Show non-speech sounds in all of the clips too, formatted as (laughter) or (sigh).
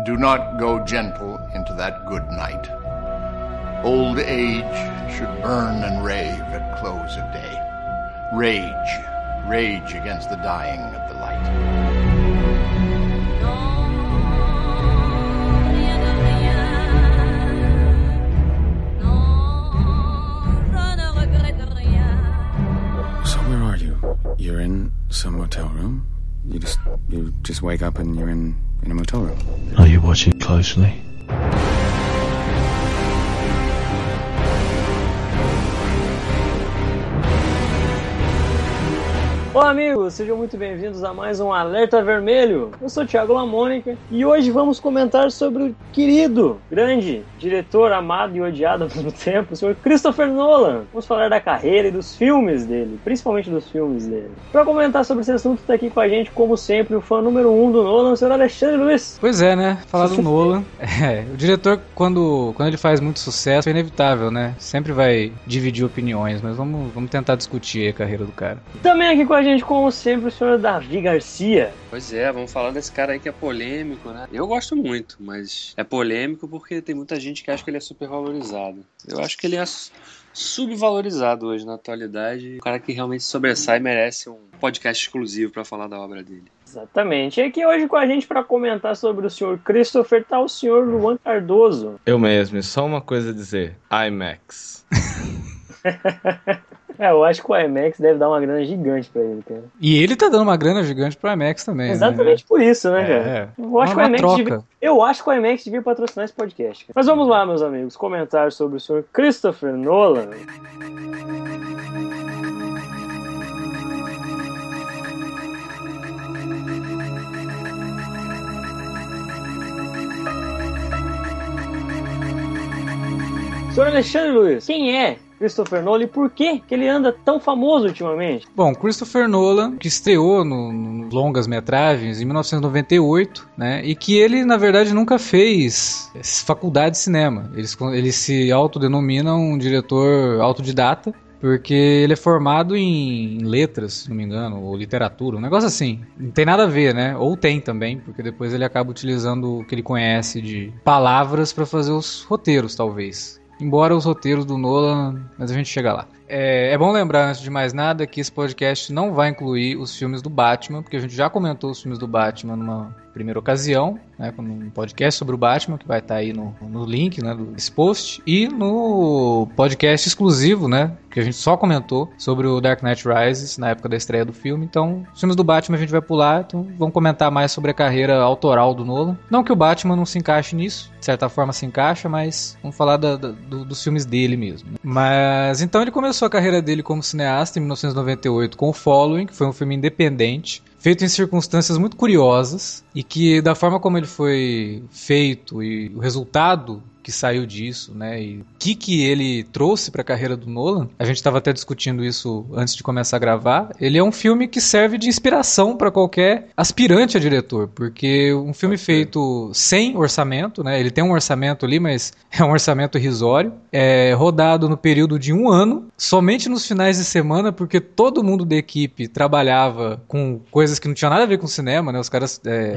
Do not go gentle into that good night. Old age should burn and rave at close of day. Rage, rage against the dying of the light. So where are you? You're in some motel room. You just you just wake up and you're in in a motel room. Are you watching closely? Olá, amigos, sejam muito bem-vindos a mais um Alerta Vermelho. Eu sou o Thiago Lamônica e hoje vamos comentar sobre o querido, grande diretor, amado e odiado ao (laughs) mesmo tempo, o senhor Christopher Nolan. Vamos falar da carreira e dos filmes dele, principalmente dos filmes dele. Para comentar sobre esse assunto, está aqui com a gente, como sempre, o fã número um do Nolan, o senhor Alexandre Luiz. Pois é, né? Falar do Nolan. (laughs) É, o diretor, quando, quando ele faz muito sucesso, é inevitável, né? Sempre vai dividir opiniões, mas vamos, vamos tentar discutir a carreira do cara. Também aqui com a gente, como sempre, o senhor Davi Garcia. Pois é, vamos falar desse cara aí que é polêmico, né? Eu gosto muito, mas é polêmico porque tem muita gente que acha que ele é super valorizado. Eu acho que ele é subvalorizado hoje na atualidade. O cara que realmente sobressai merece um podcast exclusivo para falar da obra dele. Exatamente. E aqui hoje com a gente para comentar sobre o senhor Christopher tá o senhor Luan Cardoso. Eu mesmo, e só uma coisa a dizer: IMAX. (laughs) É, eu acho que o IMAX deve dar uma grana gigante pra ele, cara. E ele tá dando uma grana gigante pro IMAX também. Exatamente né? por isso, né, É, cara? Eu acho, que o uma IMAX troca. devia, eu acho que o IMAX devia patrocinar esse podcast. cara. Mas vamos lá, meus amigos, comentar sobre o senhor Christopher Nolan. Senhor Alexandre Luiz, quem é Christopher Nolan e por que que ele anda tão famoso ultimamente? Bom, Christopher Nolan, que estreou no, no longas metragens em 1998, né? E que ele, na verdade, nunca fez faculdade de cinema. Ele, se- ele se autodenomina um diretor autodidata. Porque ele é formado em letras, se não me engano, ou literatura, um negócio assim. Não tem nada a ver, né? Ou tem também, porque depois ele acaba utilizando o que ele conhece de palavras para fazer os roteiros, talvez. Embora os roteiros do Nolan, mas a gente chega lá. É, é bom lembrar, antes de mais nada, que esse podcast não vai incluir os filmes do Batman, porque a gente já comentou os filmes do Batman numa primeira ocasião, né, um podcast sobre o Batman, que vai estar aí no, no link né, desse post, e no podcast exclusivo, né, que a gente só comentou sobre o Dark Knight Rises na época da estreia do filme. Então, os filmes do Batman a gente vai pular, então vamos comentar mais sobre a carreira autoral do Nolan. Não que o Batman não se encaixe nisso, de certa forma se encaixa, mas vamos falar da- da- do- dos filmes dele mesmo. né. Mas então ele começou a carreira dele como cineasta em 1998 com o Following, que foi um filme independente, feito em circunstâncias muito curiosas e que da forma como ele foi feito e o resultado que saiu disso, né? E o que que ele trouxe para a carreira do Nolan? A gente estava até discutindo isso antes de começar a gravar. Ele é um filme que serve de inspiração para qualquer aspirante a diretor, porque um filme feito sem orçamento, né? Ele tem um orçamento ali, mas (laughs) é um orçamento irrisório. É rodado no período de um ano, somente nos finais de semana, porque todo mundo da equipe trabalhava com coisas que não tinham nada a ver com cinema, né? Os caras é,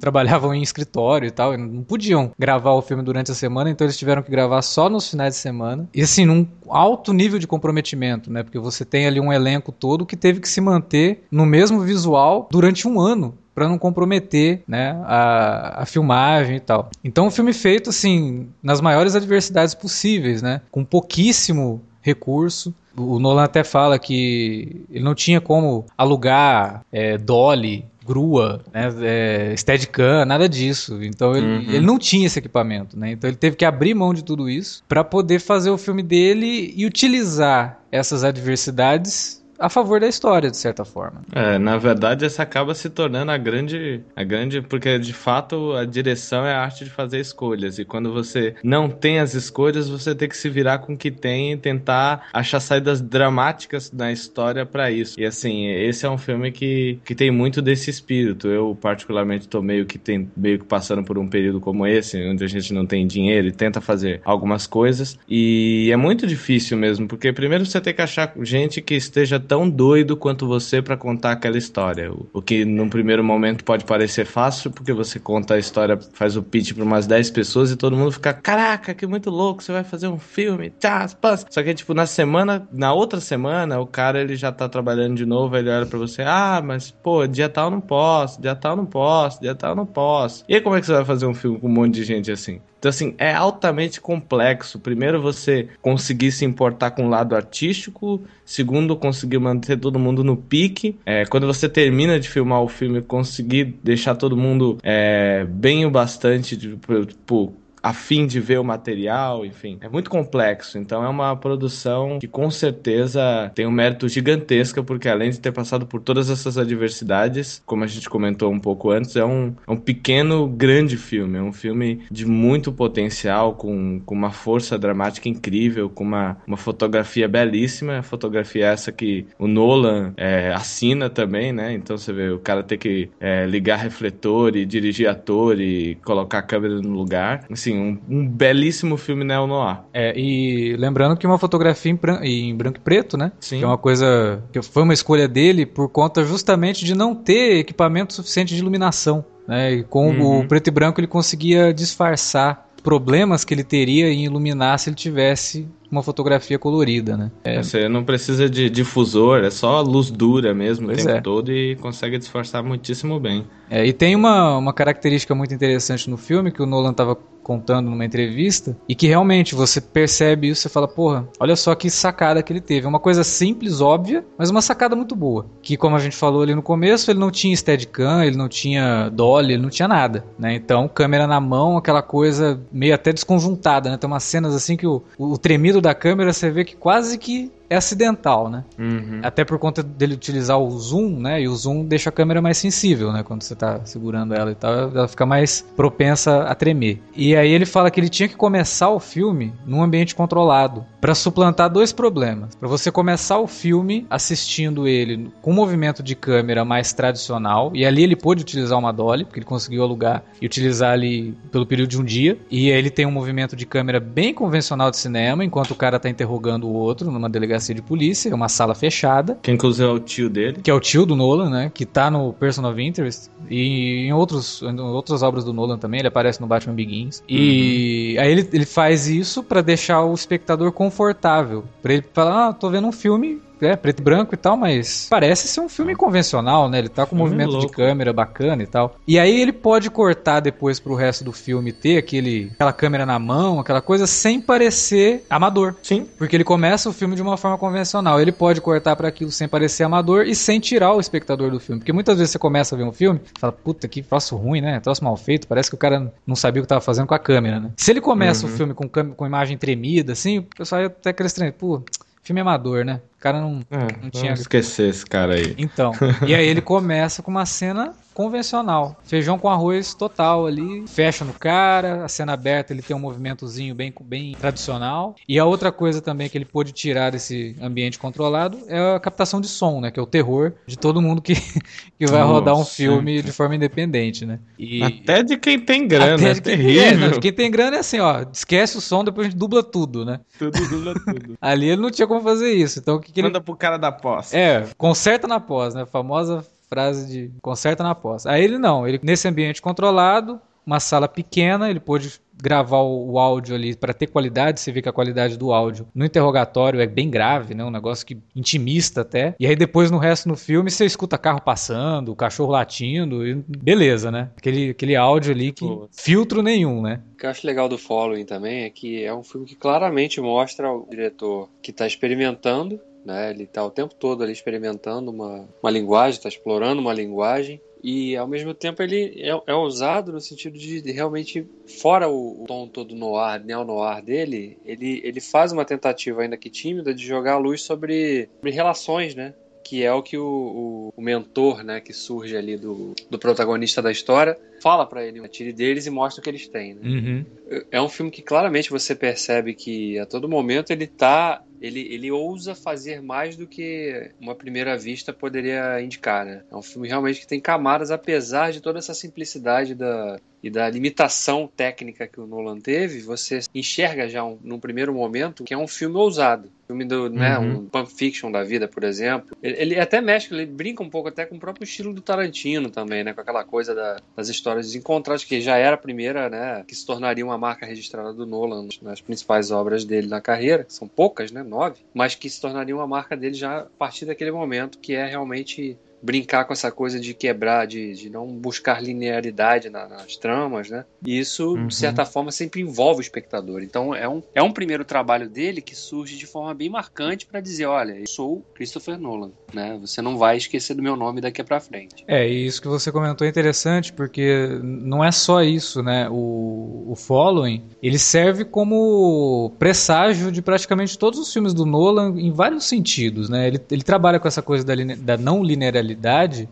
trabalhavam em escritório e tal, e não podiam gravar o filme durante a semana, então eles tiveram que gravar só nos finais de semana. E assim, num alto nível de comprometimento, né? Porque você tem ali um elenco todo que teve que se manter no mesmo visual durante um ano para não comprometer né, a, a filmagem e tal. Então, um filme feito assim nas maiores adversidades possíveis, né, com pouquíssimo recurso. O Nolan até fala que ele não tinha como alugar é, dolly, grua, né, é, Steadicam, nada disso. Então ele, ele não tinha esse equipamento, né? Então ele teve que abrir mão de tudo isso para poder fazer o filme dele e utilizar essas adversidades a favor da história, de certa forma. É, na verdade, essa acaba se tornando a grande, a grande, porque de fato a direção é a arte de fazer escolhas. E quando você não tem as escolhas, você tem que se virar com o que tem e tentar achar saídas dramáticas na história para isso. E assim, esse é um filme que, que tem muito desse espírito. Eu, particularmente, tô meio que, tem, meio que passando por um período como esse, onde a gente não tem dinheiro e tenta fazer algumas coisas. E é muito difícil mesmo, porque primeiro você tem que achar gente que esteja tão doido quanto você para contar aquela história. O, que num primeiro momento pode parecer fácil, porque você conta a história, faz o pitch para umas 10 pessoas e todo mundo fica, caraca, que muito louco, você vai fazer um filme, tchas, pás. Só que tipo na semana, na outra semana, o cara ele já tá trabalhando de novo, ele olha para você, ah, mas pô, dia tal não posso, dia tal não posso, dia tal não posso. E aí como é que você vai fazer um filme com um monte de gente assim? Então, assim, é altamente complexo. Primeiro, você conseguir se importar com o lado artístico. Segundo, conseguir manter todo mundo no pique. É, quando você termina de filmar o filme, conseguir deixar todo mundo é, bem o bastante, tipo, a fim de ver o material, enfim. É muito complexo, então é uma produção que com certeza tem um mérito gigantesco, porque além de ter passado por todas essas adversidades, como a gente comentou um pouco antes, é um, é um pequeno, grande filme. É um filme de muito potencial, com, com uma força dramática incrível, com uma, uma fotografia belíssima. Fotografia essa que o Nolan é, assina também, né? Então você vê o cara ter que é, ligar refletor e dirigir ator e colocar a câmera no lugar. Assim, assim, um, um belíssimo filme neo-noir. É, e lembrando que uma fotografia em, em, branco e preto, né? Sim. Que é uma coisa que foi uma escolha dele por conta justamente de não ter equipamento suficiente de iluminação. Né? E com uhum. o preto e branco ele conseguia disfarçar problemas que ele teria em iluminar se ele tivesse uma fotografia colorida, né? É. Você não precisa de difusor, é só luz dura mesmo pois o tempo é. todo e consegue disfarçar muitíssimo bem. É, e tem uma, uma característica muito interessante no filme que o Nolan estava contando numa entrevista e que realmente você percebe isso, você fala, porra, olha só que sacada que ele teve. É uma coisa simples, óbvia, mas uma sacada muito boa. Que como a gente falou ali no começo, ele não tinha Steadicam, ele não tinha dolly, ele não tinha nada, né? Então, câmera na mão, aquela coisa meio até desconjuntada, né? Tem umas cenas assim que o, o tremido da câmera você vê que quase que é acidental, né? Uhum. Até por conta dele utilizar o zoom, né? E o zoom deixa a câmera mais sensível, né? Quando você tá segurando ela e tal, ela fica mais propensa a tremer. E aí ele fala que ele tinha que começar o filme num ambiente controlado para suplantar dois problemas. Para você começar o filme assistindo ele com um movimento de câmera mais tradicional, e ali ele pôde utilizar uma dolly, porque ele conseguiu alugar e utilizar ali pelo período de um dia. E aí ele tem um movimento de câmera bem convencional de cinema, enquanto o cara tá interrogando o outro numa delegacia delegacia de polícia, é uma sala fechada. Que inclusive é o tio dele. Que é o tio do Nolan, né? Que tá no Person of Interest. E em, outros, em outras obras do Nolan também, ele aparece no Batman Begins. E uhum. aí ele, ele faz isso para deixar o espectador confortável. Pra ele falar, ah, tô vendo um filme é, preto e branco e tal, mas parece ser um filme convencional, né? Ele tá com movimento louco. de câmera bacana e tal. E aí ele pode cortar depois pro resto do filme ter aquele, aquela câmera na mão, aquela coisa, sem parecer amador. Sim. Porque ele começa o filme de uma forma convencional. Ele pode cortar para aquilo sem parecer amador e sem tirar o espectador do filme. Porque muitas vezes você começa a ver um filme e fala, puta, que troço ruim, né? Troço mal feito. Parece que o cara não sabia o que tava fazendo com a câmera, né? Se ele começa uhum. o filme com, com imagem tremida, assim, o pessoal ia até querer estranho. Pô, filme amador, né? O cara não, é, não tinha. esquecer esse cara aí. Então. e aí ele começa com uma cena convencional. Feijão com arroz total ali. Fecha no cara, a cena aberta ele tem um movimentozinho bem, bem tradicional. E a outra coisa também que ele pôde tirar desse ambiente controlado é a captação de som, né? Que é o terror de todo mundo que, (laughs) que vai Nossa, rodar um filme de forma independente, né? E... Até de quem tem grana, Até é de quem, terrível. É, não, de quem tem grana é assim, ó, esquece o som, depois a gente dubla tudo, né? Tudo dubla tudo. (laughs) Ali ele não tinha como fazer isso. Então que, que Manda ele... pro cara da pós. É, conserta na pós, né? A famosa frase de conserta na pós. Aí ele não, ele nesse ambiente controlado, uma sala pequena, ele pôde gravar o, o áudio ali para ter qualidade, você vê que a qualidade do áudio no interrogatório é bem grave, né? Um negócio que intimista até. E aí depois no resto no filme você escuta carro passando, cachorro latindo, e beleza, né? Aquele, aquele áudio ali que Pô. filtro nenhum, né? O que eu acho legal do Following também é que é um filme que claramente mostra o diretor que está experimentando né? Ele está o tempo todo ali experimentando uma, uma linguagem, está explorando uma linguagem e ao mesmo tempo ele é, é ousado no sentido de, de realmente fora o, o, tom todo noir, neo-noir dele, ele, ele faz uma tentativa ainda que tímida de jogar a luz sobre, sobre relações, né? que é o que o, o, o, mentor, né, que surge ali do, do protagonista da história, fala para ele, atire deles e mostra o que eles têm. Né? Uhum. É um filme que claramente você percebe que a todo momento ele tá ele, ele ousa fazer mais do que uma primeira vista poderia indicar, né? É um filme realmente que tem camadas, apesar de toda essa simplicidade da, e da limitação técnica que o Nolan teve, você enxerga já um, num primeiro momento que é um filme ousado. Filme do, né, Uhum. um Pulp Fiction da vida, por exemplo. Ele, ele até mexe, ele brinca um pouco até com o próprio estilo do Tarantino também, né? Com aquela coisa da- das histórias desencontradas, que já era a primeira, né? Que se tornaria uma marca registrada do Nolan nas principais obras dele na carreira. que São poucas, né? Nove. Mas que se tornaria uma marca dele já a partir daquele momento, que é realmente brincar com essa coisa de quebrar, de, de não buscar linearidade na- nas tramas, né? E isso, Uhum. de certa forma, sempre envolve o espectador. Então é um, é um primeiro trabalho dele que surge de forma bem marcante para dizer, olha, eu sou Christopher Nolan, né? Você não vai esquecer do meu nome daqui pra frente. É, e isso que você comentou é interessante, porque não é só isso, né? O, o Following, ele serve como presságio de praticamente todos os filmes do Nolan em vários sentidos, né? Ele, ele trabalha com essa coisa da, da não linearidade,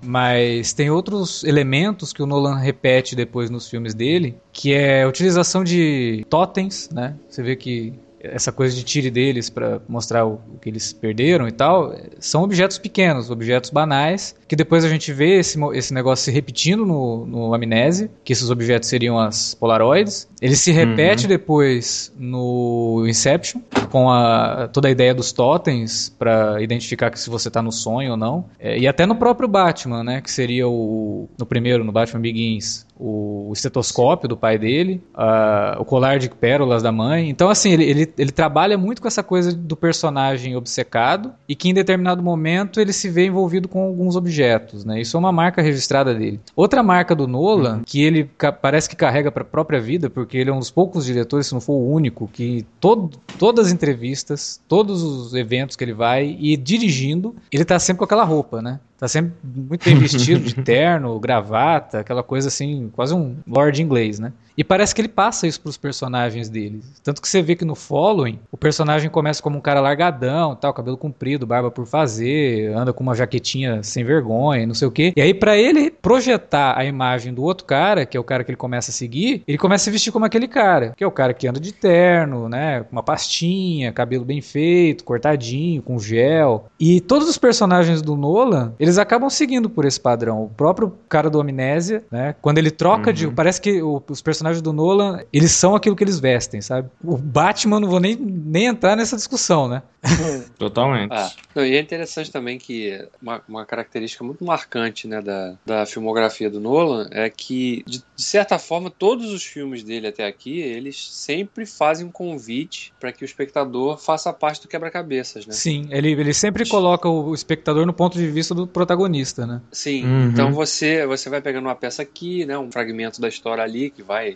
mas tem outros elementos que o Nolan repete depois nos filmes dele, que é a utilização de totens, né? Você vê que essa coisa de tire deles para mostrar o, o que eles perderam e tal, são objetos pequenos, objetos banais, que depois a gente vê esse, esse negócio se repetindo no, no Amnésia, que esses objetos seriam as Polaroids. Ele se repete depois no Inception, com a, toda a ideia dos totens para identificar que se você tá no sonho ou não. Eh, e até no próprio Batman, né, que seria o no primeiro, no Batman Begins, o estetoscópio do pai dele, a- o colar de pérolas da mãe. Então, assim, ele, ele, ele trabalha muito com essa coisa do personagem obcecado e que em determinado momento ele se vê envolvido com alguns objetos, né? Isso é uma marca registrada dele. Outra marca do Nolan, que ele parece que carrega para a própria vida, porque ele é um dos poucos diretores, se não for o único, que todo, todas as entrevistas, todos os eventos que ele vai e dirigindo, ele tá sempre com aquela roupa, né? Tá sempre muito bem vestido, de (laughs) terno, gravata, aquela coisa assim, quase um lord inglês, né? E parece que ele passa isso pros personagens dele. Tanto que você vê que no Following, o personagem começa como um cara largadão, tal, cabelo comprido, barba por fazer, anda com uma jaquetinha sem vergonha, não sei o quê. E aí, pra ele projetar a imagem do outro cara, que é o cara que ele começa a seguir, ele começa a se vestir como aquele cara, que é o cara que anda de terno, né? Com uma pastinha, cabelo bem feito, cortadinho, com gel. E todos os personagens do Nolan, eles acabam seguindo por esse padrão. O próprio cara do Amnésia, né? Quando ele troca de. Parece que os personagens do Nolan, eles são aquilo que eles vestem, sabe? O Batman, não vou nem, nem entrar nessa discussão, né? (laughs) Totalmente. Ah, não, e é interessante também que uma, uma característica muito marcante né, da, da filmografia do Nolan é que, de, de certa forma, todos os filmes dele até aqui, eles sempre fazem um convite para que o espectador faça parte do quebra-cabeças, né? Sim, ele, ele sempre coloca o espectador no ponto de vista do protagonista, né? Sim, Uhum. então você você vai pegando uma peça aqui, né, um fragmento da história ali que vai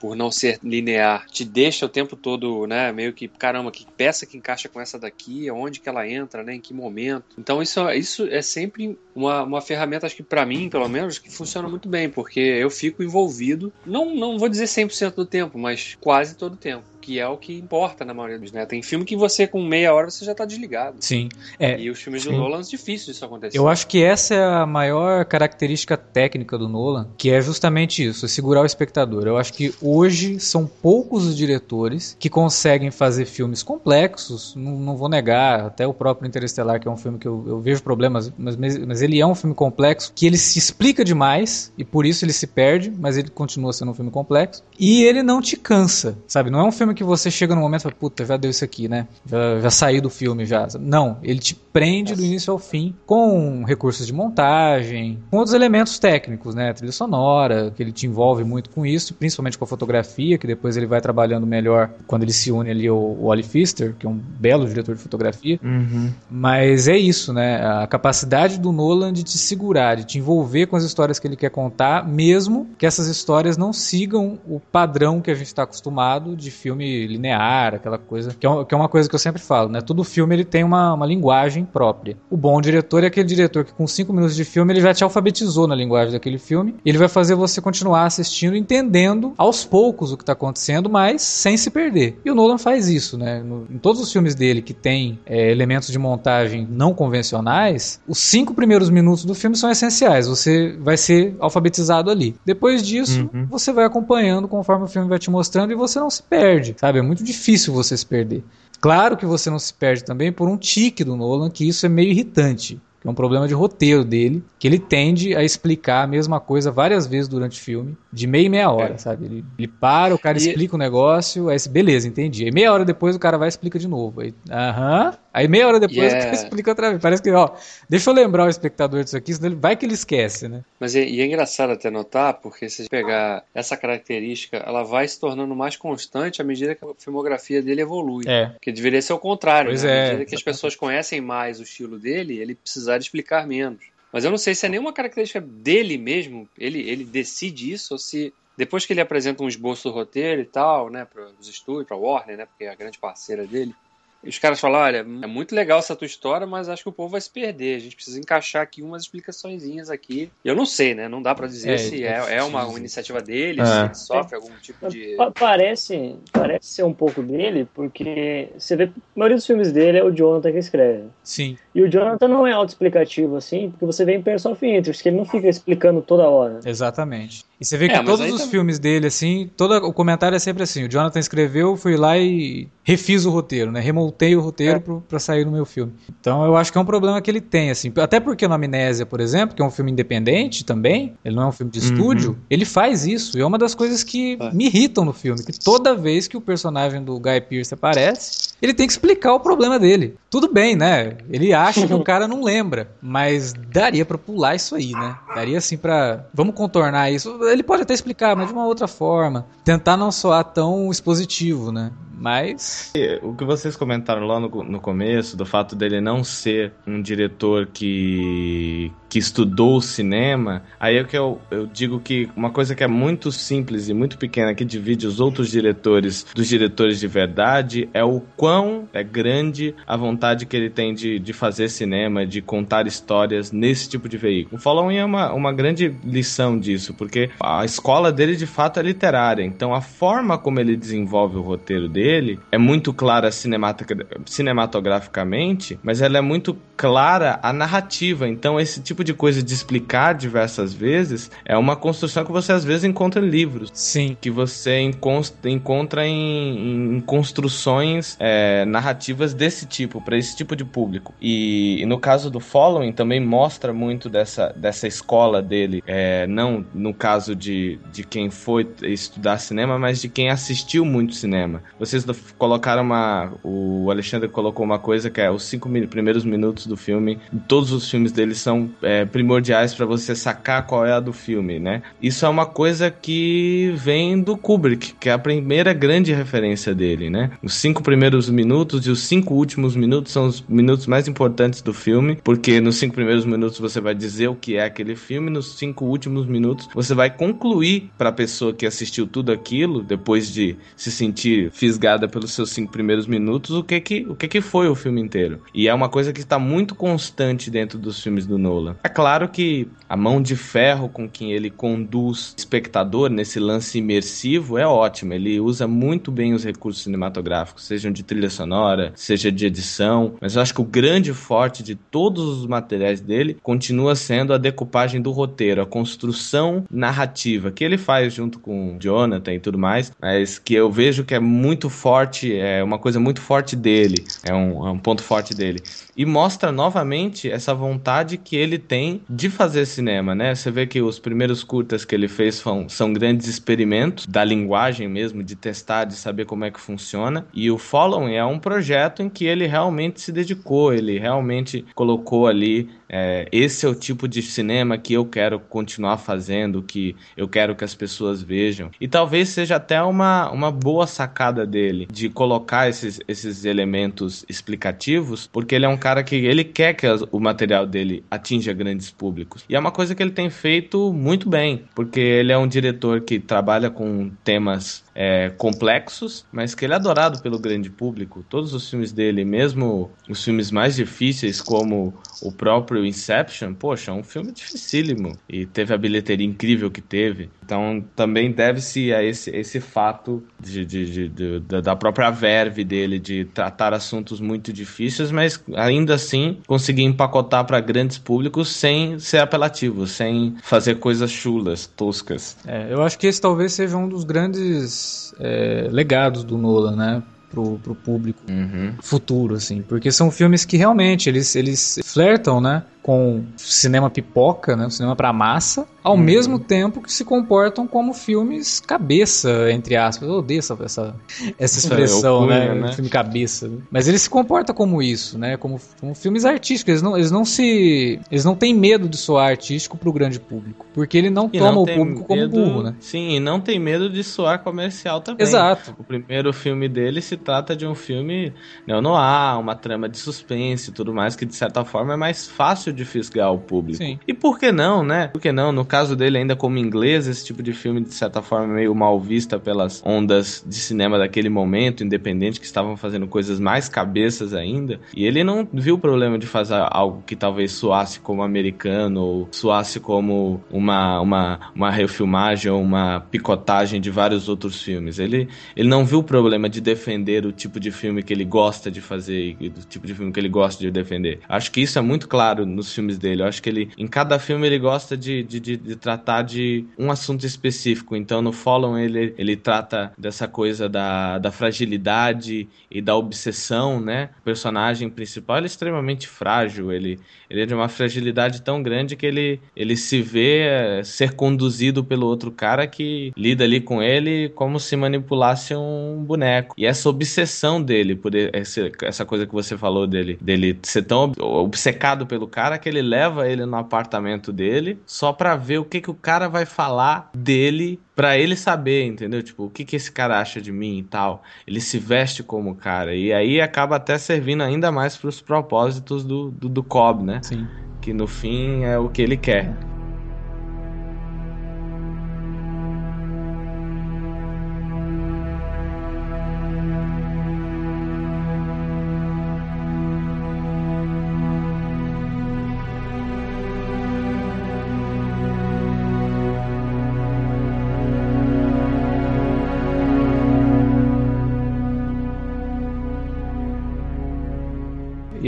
por não ser linear, te deixa o tempo todo, né, meio que caramba, que peça que encaixa com essa daqui, onde que ela entra, né, em que momento. Então isso isso é sempre uma, uma ferramenta acho que pra mim, pelo menos, que funciona muito bem, porque eu fico envolvido, não não vou dizer 100% do tempo, mas quase todo o tempo. Que é o que importa na maioria dos, né? Tem filme que você, com meia hora, você já tá desligado. Sim. É, E os filmes do Sim. Nolan, é difícil isso acontecer. Eu acho que essa é a maior característica técnica do Nolan, que é justamente isso, segurar o espectador. Eu acho que hoje são poucos os diretores que conseguem fazer filmes complexos, não, não vou negar, até o próprio Interestelar, que é um filme que eu, eu vejo problemas, mas, mas ele é um filme complexo, que ele se explica demais, e por isso ele se perde, mas ele continua sendo um filme complexo, e ele não te cansa, sabe? Não é um filme que você chega no momento e fala, puta, já deu isso aqui, né? Já, já saí do filme, já. Não, ele te prende do início ao fim com recursos de montagem, com outros elementos técnicos, né? Trilha sonora, que ele te envolve muito com isso, principalmente com a fotografia, que depois ele vai trabalhando melhor quando ele se une ali ao, Wally Pfister, que é um belo diretor de fotografia. Uhum. Mas é isso, né? A capacidade do Nolan de te segurar, de te envolver com as histórias que ele quer contar, mesmo que essas histórias não sigam o padrão que a gente está acostumado de filme linear, aquela coisa. Que é, que é uma coisa que eu sempre falo, né? Todo filme ele tem uma, uma linguagem própria. O bom diretor é aquele diretor que com cinco minutos de filme ele já te alfabetizou na linguagem daquele filme. E ele vai fazer você continuar assistindo, entendendo aos poucos o que está acontecendo, mas sem se perder. E o Nolan faz isso, né? No- em todos os filmes dele que tem é, elementos de montagem não convencionais, os cinco primeiros minutos do filme são essenciais. Você vai ser alfabetizado ali. Depois disso, Uhum. você vai acompanhando conforme o filme vai te mostrando e você não se perde, sabe? É muito difícil você se perder. Claro que você não se perde também por um tique do Nolan, que isso é meio irritante. É um problema de roteiro dele, que ele tende a explicar a mesma coisa várias vezes durante o filme, de meia e meia hora, É. sabe? Ele, ele para, o cara E- explica o negócio, aí beleza, entendi. Aí meia hora depois o cara vai e explica de novo. Aí, aham. Aí meia hora depois o Yeah. cara (laughs) explica outra vez. Parece que, ó, deixa eu lembrar o espectador disso aqui, senão ele vai que ele esquece, né? Mas é, e é engraçado até notar, porque se você pegar essa característica, ela vai se tornando mais constante à medida que a filmografia dele evolui. É. Porque deveria ser o contrário, Pois né? é, À medida que as exatamente. pessoas conhecem mais o estilo dele, ele explicar menos. Mas eu não sei se é nenhuma característica dele mesmo, ele, ele decide isso, ou se depois que ele apresenta um esboço do roteiro e tal, né, para os estúdios, para Warner, né, porque é a grande parceira dele, e os caras falam, olha, é muito legal essa tua história, mas acho que o povo vai se perder. A gente precisa encaixar aqui umas explicaçõezinhas aqui. Eu não sei, né? Não dá pra dizer É, se é é, é uma, uma iniciativa dele, É. se ele sofre algum tipo de. Pa- Parece, parece ser um pouco dele, porque você vê, a maioria dos filmes dele é o Jonathan que escreve. Sim. E o Jonathan não é autoexplicativo assim, porque você vê em Person of Interest, que ele não fica explicando toda hora. Exatamente. E você vê É, que todos os também- filmes dele, assim, todo o comentário é sempre assim: o Jonathan escreveu, fui lá e refiz o roteiro, né? Remontei o roteiro É. pro, pra sair no meu filme. Então eu acho que é um problema que ele tem, assim. Até porque no Amnésia, por exemplo, que é um filme independente também, ele não é um filme de Uhum. estúdio, ele faz isso. E é uma das coisas que É. me irritam no filme, que toda vez que o personagem do Guy Pearce aparece, ele tem que explicar o problema dele. Tudo bem, né? Ele acha que o cara não lembra, mas daria pra pular isso aí, né? Daria assim pra. Vamos contornar isso. Ele pode até explicar, mas de uma outra forma. Tentar não soar tão expositivo, né? Mas. O que vocês comentaram lá no, no começo, do fato dele não ser um diretor que, que estudou cinema, aí é que eu, eu digo que uma coisa que é muito simples e muito pequena que divide os outros diretores dos diretores de verdade é o quão é grande a vontade que ele tem de, de fazer cinema, de contar histórias nesse tipo de veículo. O Following é uma, uma grande lição disso, porque a escola dele de fato é literária, então a forma como ele desenvolve o roteiro dele é muito clara cinematogra- cinematograficamente, mas ela é muito clara a narrativa. Então, esse tipo de coisa de explicar diversas vezes é uma construção que você às vezes encontra em livros. Sim. Que você encon- encontra em, em construções é, narrativas desse tipo, para esse tipo de público. E, e no caso do Following também mostra muito dessa, dessa escola dele, é, não no caso de, de quem foi estudar cinema, mas de quem assistiu muito cinema. Vocês colocaram uma. O Alexandre colocou uma coisa que é os cinco primeiros minutos do filme. Todos os filmes dele são é, primordiais para você sacar qual é a do filme, né? Isso é uma coisa que vem do Kubrick, que é a primeira grande referência dele, né? Os cinco primeiros minutos e os cinco últimos minutos são os minutos mais importantes do filme, porque nos cinco primeiros minutos você vai dizer o que é aquele filme, nos cinco últimos minutos você vai concluir para a pessoa que assistiu tudo aquilo, depois de se sentir fisgada pelos seus cinco primeiros minutos, o que que, o que, que foi o filme inteiro. E é uma coisa que está muito constante dentro dos filmes do Nolan. É claro que a mão de ferro com que ele conduz o espectador nesse lance imersivo é ótima. Ele usa muito bem os recursos cinematográficos, sejam de trilha sonora, seja de edição. Mas eu acho que o grande forte de todos os materiais dele continua sendo a decupagem do roteiro, a construção narrativa que ele faz junto com Jonathan e tudo mais, mas que eu vejo que é muito forte, é uma coisa muito forte dele, é um, é um ponto forte dele. E mostra novamente essa vontade que ele tem de fazer cinema, né? Você vê que os primeiros curtas que ele fez são, são grandes experimentos da linguagem mesmo, de testar, de saber como é que funciona. E o Following é um projeto em que ele realmente se dedicou, ele realmente colocou ali é, esse é o tipo de cinema que eu quero continuar fazendo, que eu quero que as pessoas vejam. E talvez seja até uma, uma boa sacada dele de colocar esses, esses elementos explicativos, porque ele é um cara que ele quer que o material dele atinja grandes públicos. E é uma coisa que ele tem feito muito bem, porque ele é um diretor que trabalha com temas é, complexos, mas que ele é adorado pelo grande público. Todos os filmes dele, mesmo os filmes mais difíceis, como o próprio Inception, poxa, é um filme dificílimo e teve a bilheteria incrível que teve. Então também deve-se a esse, esse fato de, de- de- da própria verve dele de tratar assuntos muito difíceis, mas ainda assim conseguir empacotar para grandes públicos sem ser apelativo, sem fazer coisas chulas, toscas. É, eu acho que esse talvez seja um dos grandes é, legados do Nolan, né? Pro, pro público Uhum. futuro, assim. Porque são filmes que realmente eles, eles flertam, né? Com cinema pipoca, né? cinema para massa, ao Uhum. mesmo tempo que se comportam como filmes cabeça, entre aspas. Eu odeio essa, essa, essa expressão, alcunha, né? né? Filme cabeça. Mas ele se comporta como isso, né? Como, como filmes artísticos. Eles não, eles não se. Eles não têm medo de soar artístico pro grande público. Porque ele não E toma não o público como medo- burro, né? Sim, e não tem medo de soar comercial também. Exato. O primeiro filme dele se trata de um filme neo-noir, uma trama de suspense e tudo mais, que de certa forma é mais fácil de fisgar o público. Sim. E por que não, né? Por que não? No caso dele, ainda como inglês, esse tipo de filme, de certa forma, meio mal vista pelas ondas de cinema daquele momento, independente, que estavam fazendo coisas mais cabeças ainda. E ele não viu o problema de fazer algo que talvez soasse como americano, ou soasse como uma, uma, uma refilmagem ou uma picotagem de vários outros filmes. Ele, ele não viu o problema de defender o tipo de filme que ele gosta de fazer e do tipo de filme que ele gosta de defender. Acho que isso é muito claro nos filmes dele. Eu acho que ele, em cada filme, ele gosta de, de, de, de tratar de um assunto específico. Então, no Follow, ele, ele trata dessa coisa da, da fragilidade e da obsessão, né? O personagem principal ele é extremamente frágil. Ele, ele é de uma fragilidade tão grande que ele, ele se vê eh, ser conduzido pelo outro cara que lida ali com ele como se manipulasse um boneco. E essa obsessão dele, por esse, essa coisa que você falou dele, dele ser tão ob- obcecado pelo cara que ele leva ele no apartamento dele só pra ver o que, que o cara vai falar dele pra ele saber, entendeu? Tipo, o que, que esse cara acha de mim e tal. Ele se veste como cara. E aí acaba até servindo ainda mais pros propósitos do, do, do Cobb, né? Sim. Que no fim é o que ele quer.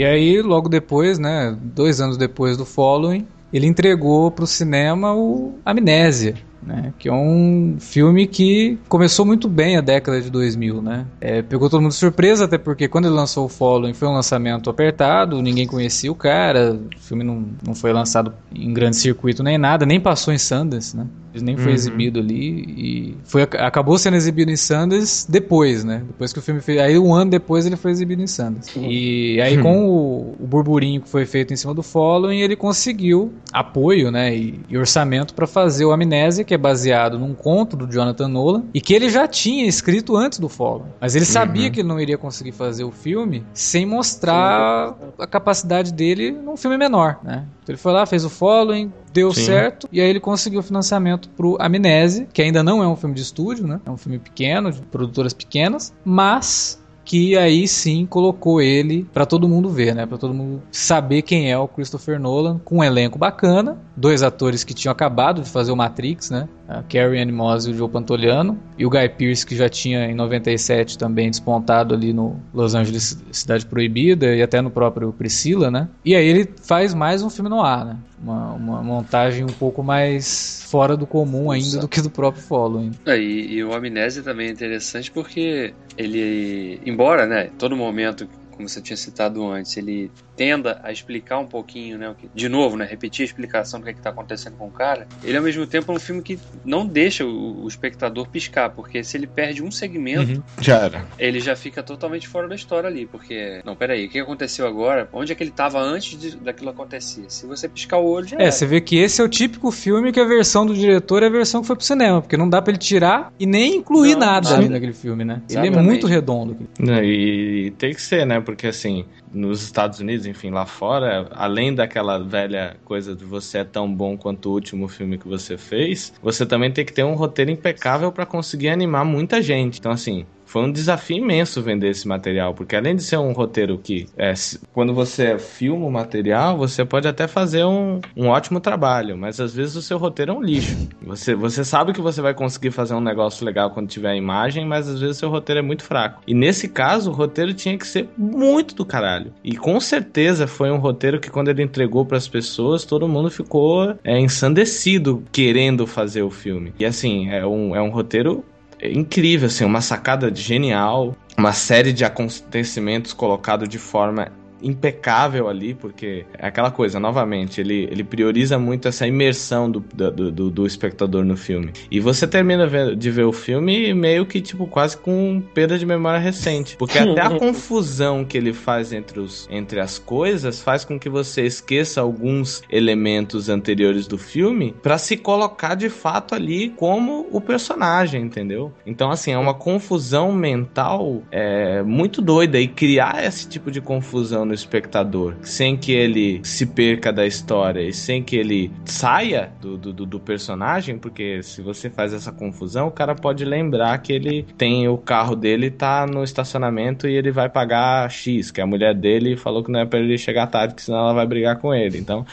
E aí, logo depois, né, dois anos depois do Following, ele entregou pro cinema o Amnésia, né, que é um filme que começou muito bem a década de 2000, né. É, pegou todo mundo de surpresa, até porque quando ele lançou o Following foi um lançamento apertado, ninguém conhecia o cara, o filme não, não foi lançado em grande circuito nem nada, nem passou em Sundance, né. Ele nem foi Uhum. exibido ali e foi, acabou sendo exibido em Sundance depois, né? Depois que o filme fez. Aí um ano depois ele foi exibido em Sundance. E aí com o, o burburinho que foi feito em cima do Following, ele conseguiu apoio, né? E, e orçamento para fazer o Amnésia, que é baseado num conto do Jonathan Nolan e que ele já tinha escrito antes do Following. Mas ele sabia que ele não iria conseguir fazer o filme sem mostrar a capacidade dele num filme menor, né? Ele foi lá, fez o Following, deu Sim. certo, e aí ele conseguiu financiamento pro Amnésia, que ainda não é um filme de estúdio, né? É um filme pequeno, de produtoras pequenas, mas que aí sim colocou ele pra todo mundo ver, né? Pra todo mundo saber quem é o Christopher Nolan, com um elenco bacana, dois atores que tinham acabado de fazer o Matrix, né? A Carrie Ann Moss e o Joe Pantoliano, e o Guy Pearce que já tinha em 97 também despontado ali no Los Angeles Cidade Proibida e até no próprio Priscila, né? E aí ele faz mais um filme no ar, né? Uma, uma montagem um pouco mais fora do comum ainda do que do próprio Following. É, E, e o Amnésia também é interessante porque ele, embora, né, todo momento, como você tinha citado antes, ele tenda a explicar um pouquinho, né, de novo, né, repetir a explicação do que é está acontecendo com o cara, ele ao mesmo tempo é um filme que não deixa o, o espectador piscar, porque se ele perde um segmento, Já era. ele já fica totalmente fora da história ali, porque, não, peraí, o que aconteceu agora? Onde é que ele estava antes de, daquilo acontecer? Se você piscar o olho, já É, era. você vê que esse é o típico filme que a versão do diretor é a versão que foi pro cinema, porque não dá pra ele tirar e nem incluir Não, nada nada. ali naquele filme, né? Ele é Exatamente. muito redondo. E tem que ser, né? Porque assim, nos Estados Unidos, enfim, lá fora, além daquela velha coisa de você é tão bom quanto o último filme que você fez, você também tem que ter um roteiro impecável pra conseguir animar muita gente. Então, assim. Foi um desafio imenso vender esse material, porque além de ser um roteiro que, é, quando você filma o material, você pode até fazer um, um ótimo trabalho, mas às vezes o seu roteiro é um lixo. Você, você sabe que você vai conseguir fazer um negócio legal quando tiver a imagem, mas às vezes o seu roteiro é muito fraco. E nesse caso, o roteiro tinha que ser muito do caralho. E com certeza foi um roteiro que quando ele entregou pras pessoas, todo mundo ficou é, ensandecido querendo fazer o filme. E assim, é um, é um roteiro incrível, assim, uma sacada genial, uma série de acontecimentos colocado de forma impecável ali, porque é aquela coisa, novamente, ele, ele prioriza muito essa imersão do, do, do, do espectador no filme. E você termina de ver o filme meio que, tipo, quase com perda de memória recente. Porque (laughs) até a confusão que ele faz entre, os, entre as coisas faz com que você esqueça alguns elementos anteriores do filme para se colocar de fato ali como o personagem, entendeu? Então, assim, é uma confusão mental é, muito doida e criar esse tipo de confusão no espectador sem que ele se perca da história e sem que ele saia do, do, do personagem, porque se você faz essa confusão, o cara pode lembrar que ele tem o carro dele tá no estacionamento e ele vai pagar X, que a mulher dele falou que não é para ele chegar tarde, que senão ela vai brigar com ele. Então,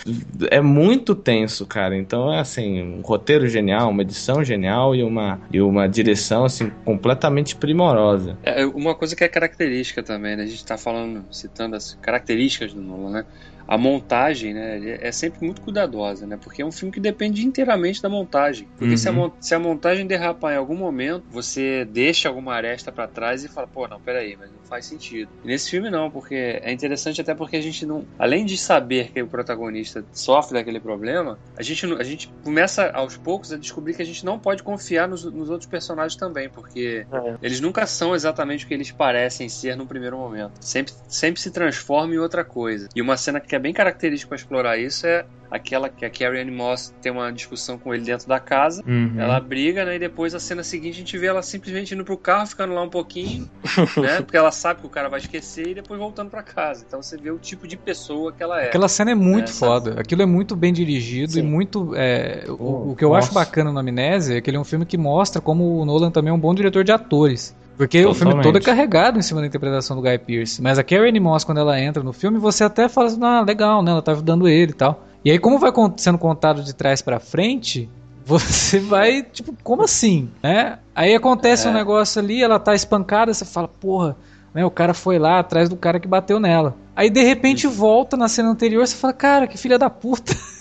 é muito tenso, cara. Então, é assim, um roteiro genial, uma edição genial e uma, e uma direção, assim, completamente primorosa. É, uma coisa que é característica também, né? A gente tá falando, citando as características do Nolan, né? A montagem né, é sempre muito cuidadosa, né? Porque é um filme que depende inteiramente da montagem. Porque uhum. se, a, uhum. se, a, montagem derrapar em algum momento, você deixa alguma aresta para trás e fala, pô, não, peraí, mas não faz sentido. E nesse filme não, porque é interessante até porque a gente não. Além de saber que o protagonista sofre daquele problema, a gente, a gente começa aos poucos a descobrir que a gente não pode confiar nos, nos outros personagens também, porque é. eles nunca são exatamente o que eles parecem ser no primeiro momento. Sempre, sempre se transformam em outra coisa. E uma cena que é bem característica para explorar isso é aquela que a Carrie Ann Moss tem uma discussão com ele dentro da casa. Uhum. Ela briga, né? E depois a cena seguinte a gente vê ela simplesmente indo pro carro, ficando lá um pouquinho, (laughs) né? Porque ela sabe que o cara vai esquecer e depois voltando para casa. Então você vê o tipo de pessoa que ela é. Aquela cena é muito né? foda. Aquilo é muito bem dirigido Sim. e muito. É, o, o, que eu Nossa. acho bacana no Amnésia é que ele é um filme que mostra como o Nolan também é um bom diretor de atores. Porque Totalmente. o filme todo é carregado em cima da interpretação do Guy Pearce. Mas a Carrie Moss, quando ela entra no filme, você até fala assim, ah, legal, né? Ela tá ajudando ele e tal. E aí, como vai sendo contado de trás para frente, (laughs) você vai, tipo, como assim? Né? Aí acontece é. um negócio ali, ela tá espancada, você fala, porra, né, o cara foi lá atrás do cara que bateu nela. Aí de repente volta na cena anterior, você fala, cara, que filha da puta. (laughs)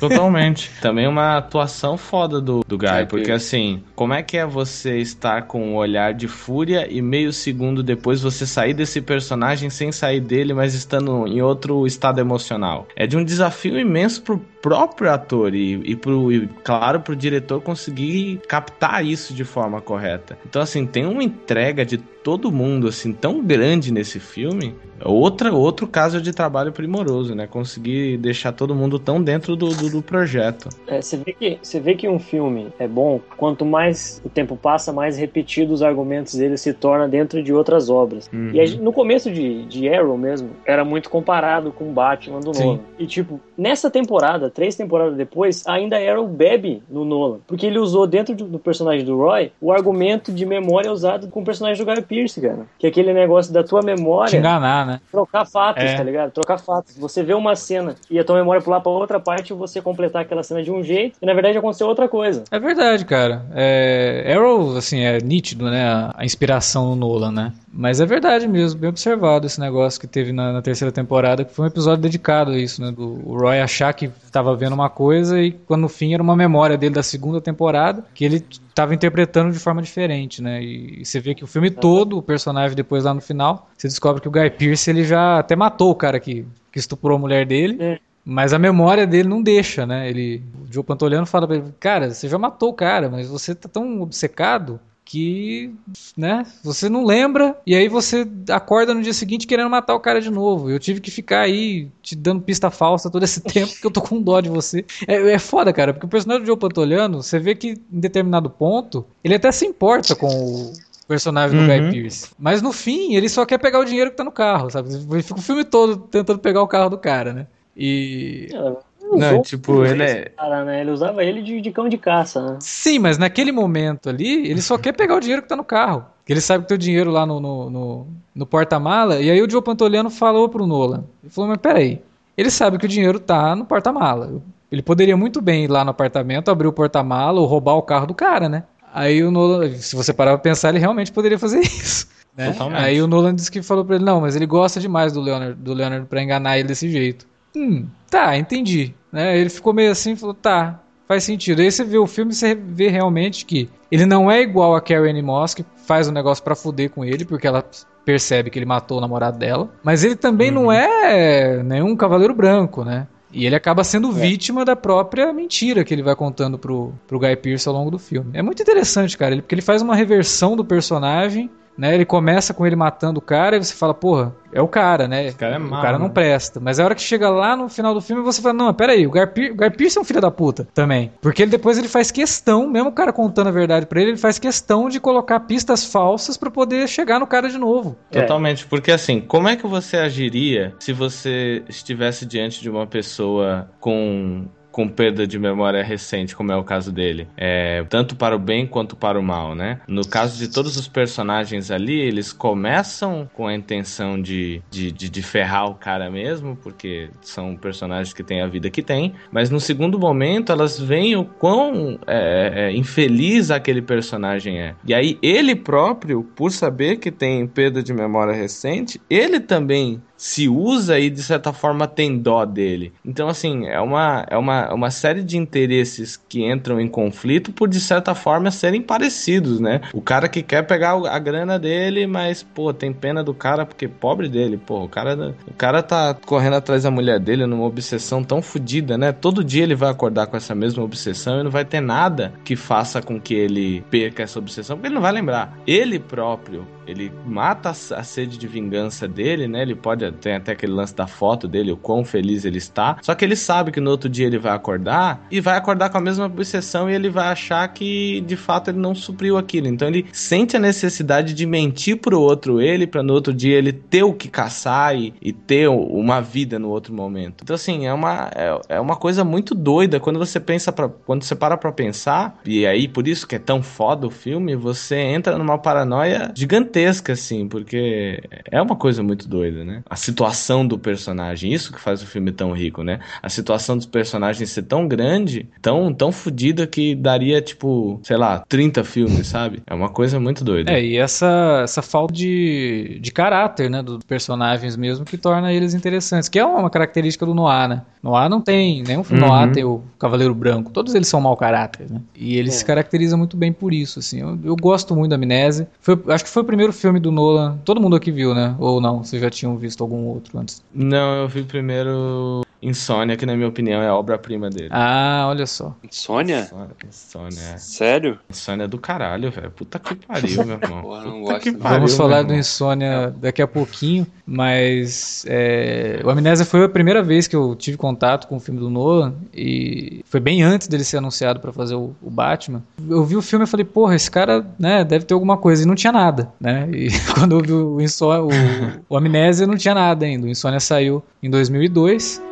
Totalmente. Também uma atuação foda do, do Guy, porque assim, como é que é você estar com um olhar de fúria e meio segundo depois você sair desse personagem sem sair dele, mas estando em outro estado emocional? É de um desafio imenso pro próprio ator e, e, pro, e claro, pro diretor conseguir captar isso de forma correta. Então, assim, tem uma entrega de todo mundo, assim, tão grande nesse filme. Outra, outro caso de trabalho primoroso, né? Conseguir deixar todo mundo tão dentro do, do, do projeto. É, você, vê que, você vê que um filme é bom quanto mais o tempo passa, mais repetidos os argumentos dele se torna dentro de outras obras. Uhum. E no começo de, de Arrow mesmo, era muito comparado com Batman do Nolan. E tipo, nessa temporada, três temporadas depois, ainda era o bebe no Nolan. Porque ele usou dentro do, do, personagem do Roy o argumento de memória usado com o personagem do Guy Pearce, cara. Que é aquele negócio da tua memória. Te enganar, né? Trocar fatos, é. tá ligado? Trocar fatos. Você vê uma cena e a tua memória pular pra outra parte você completar aquela cena de um jeito e na verdade aconteceu outra coisa. É verdade, cara. É... Arrow, assim, é nítido, né? A, a inspiração no Nolan, né? Mas é verdade mesmo, bem observado esse negócio que teve na, na, terceira temporada, que foi um episódio dedicado a isso, né? Do Roy achar que estava vendo uma coisa e quando no fim era uma memória dele da segunda temporada que ele estava interpretando de forma diferente, né? E, e, você vê que o filme todo, o personagem depois lá no final, você descobre que o Guy Pearce ele já até matou o cara que, que estuprou a mulher dele. É. Mas a memória dele não deixa, né? Ele, o Joe Pantoliano fala pra ele, cara, você já matou o cara, mas você tá tão obcecado que, né, você não lembra e aí você acorda no dia seguinte querendo matar o cara de novo. Eu tive que ficar aí te dando pista falsa todo esse (laughs) tempo que eu tô com dó de você. É, é foda, cara, porque o personagem do Joe Pantoliano, você vê que em determinado ponto, ele até se importa com o personagem do Guy uhum. Pearce. Mas no fim, ele só quer pegar o dinheiro que tá no carro, sabe? Ele fica o filme todo tentando pegar o carro do cara, né? E. É, não, tipo, ele é. Cara, né? Ele usava ele de, de, cão de caça, né? Sim, mas naquele momento ali, ele só quer pegar o dinheiro que tá no carro. Que ele sabe que tem o dinheiro lá no, no, no, no porta-mala. E aí o Joe Pantoliano falou pro Nolan. Ele falou, mas peraí. Ele sabe que o dinheiro tá no porta-mala. Ele poderia muito bem ir lá no apartamento, abrir o porta-mala ou roubar o carro do cara, né? Aí o Nolan, se você parar pra pensar, ele realmente poderia fazer (laughs) isso. Né? Aí o Nolan disse que falou pra ele, não, mas ele gosta demais do Leonard, do Leonard pra enganar ele desse jeito. Hum, tá, entendi. Né? Ele ficou meio assim, falou, tá, faz sentido. Aí você vê o filme e você vê realmente que ele não é igual a Carrie Anne Moss, que faz um negócio pra fuder com ele, porque ela percebe que ele matou o namorado dela. Mas ele também não é nenhum cavaleiro branco, né? E ele acaba sendo vítima da própria mentira que ele vai contando pro, pro Guy Pearce ao longo do filme. É muito interessante, cara, ele, porque ele faz uma reversão do personagem, né? Ele começa com ele matando o cara e você fala, porra, é o cara, né? cara é o mau, cara não né? presta. Mas a hora que chega lá no final do filme, você fala, não, peraí, o o Pearce é um filho da puta também. Porque ele depois ele faz questão, mesmo o cara contando a verdade pra ele, ele faz questão de colocar pistas falsas pra poder chegar no cara de novo. É. Totalmente, porque assim, como é que você agiria se você estivesse diante de uma pessoa com com perda de memória recente, como é o caso dele, é, tanto para o bem quanto para o mal, né? No caso de todos os personagens ali, eles começam com a intenção de, de, de, de ferrar o cara mesmo, porque são personagens que têm a vida que tem, mas no segundo momento elas veem o quão é, é, infeliz aquele personagem é. E aí ele próprio, por saber que tem perda de memória recente, ele também se usa e de certa forma tem dó dele. Então assim, é uma, é uma, uma série de interesses que entram em conflito por de certa forma serem parecidos, né? O cara que quer pegar a grana dele, mas pô, tem pena do cara porque pobre dele, pô, o cara, o cara tá correndo atrás da mulher dele numa obsessão tão fodida, né? Todo dia ele vai acordar com essa mesma obsessão e não vai ter nada que faça com que ele perca essa obsessão, porque ele não vai lembrar. Ele próprio ele mata a sede de vingança dele, né? Ele pode tem até aquele lance da foto dele, o quão feliz ele está. Só que ele sabe que no outro dia ele vai acordar e vai acordar com a mesma obsessão e ele vai achar que de fato ele não supriu aquilo. Então ele sente a necessidade de mentir pro outro ele para no outro dia ele ter o que caçar e, e ter uma vida no outro momento. Então assim, é uma é, é uma coisa muito doida quando você pensa para quando você para pra pensar, e aí por isso que é tão foda o filme, você entra numa paranoia gigantesca assim, porque é uma coisa muito doida, né? A situação do personagem, isso que faz o filme tão rico, né? A situação dos personagens ser tão grande, tão tão fodida que daria tipo, sei lá, 30 filmes, (laughs) sabe? É uma coisa muito doida. É, e essa, essa falta de, de caráter, né, dos personagens mesmo, que torna eles interessantes, que é uma característica do Noir, né? Noir não tem, nenhum filme Uhum. Noir tem o Cavaleiro Branco, todos eles são mau caráter, né? E ele É. se caracteriza muito bem por isso, assim. Eu, eu gosto muito da Amnésia. Foi, acho que foi o primeiro filme do Nolan, todo mundo aqui viu, né? Ou não, vocês já tinham visto algum outro antes? Não, eu vi primeiro Insônia, que na minha opinião é a obra-prima dele. Ah, olha só. Sônia? Insônia, Insônia, é. Sério? Insônia é do caralho, velho. Puta que pariu, meu irmão. (laughs) Porra, não Puta gosto pariu, Vamos falar do. Insônia daqui a pouquinho, mas é, o Amnésia foi a primeira vez que eu tive contato com o filme do Nolan e foi bem antes dele ser anunciado pra fazer o, o Batman. Eu vi o filme e falei, porra, esse cara né, deve ter alguma coisa e não tinha nada, né? E (laughs) quando eu vi o, Insônia, o, o Amnésia não tinha nada ainda. O Insônia saiu em 2002.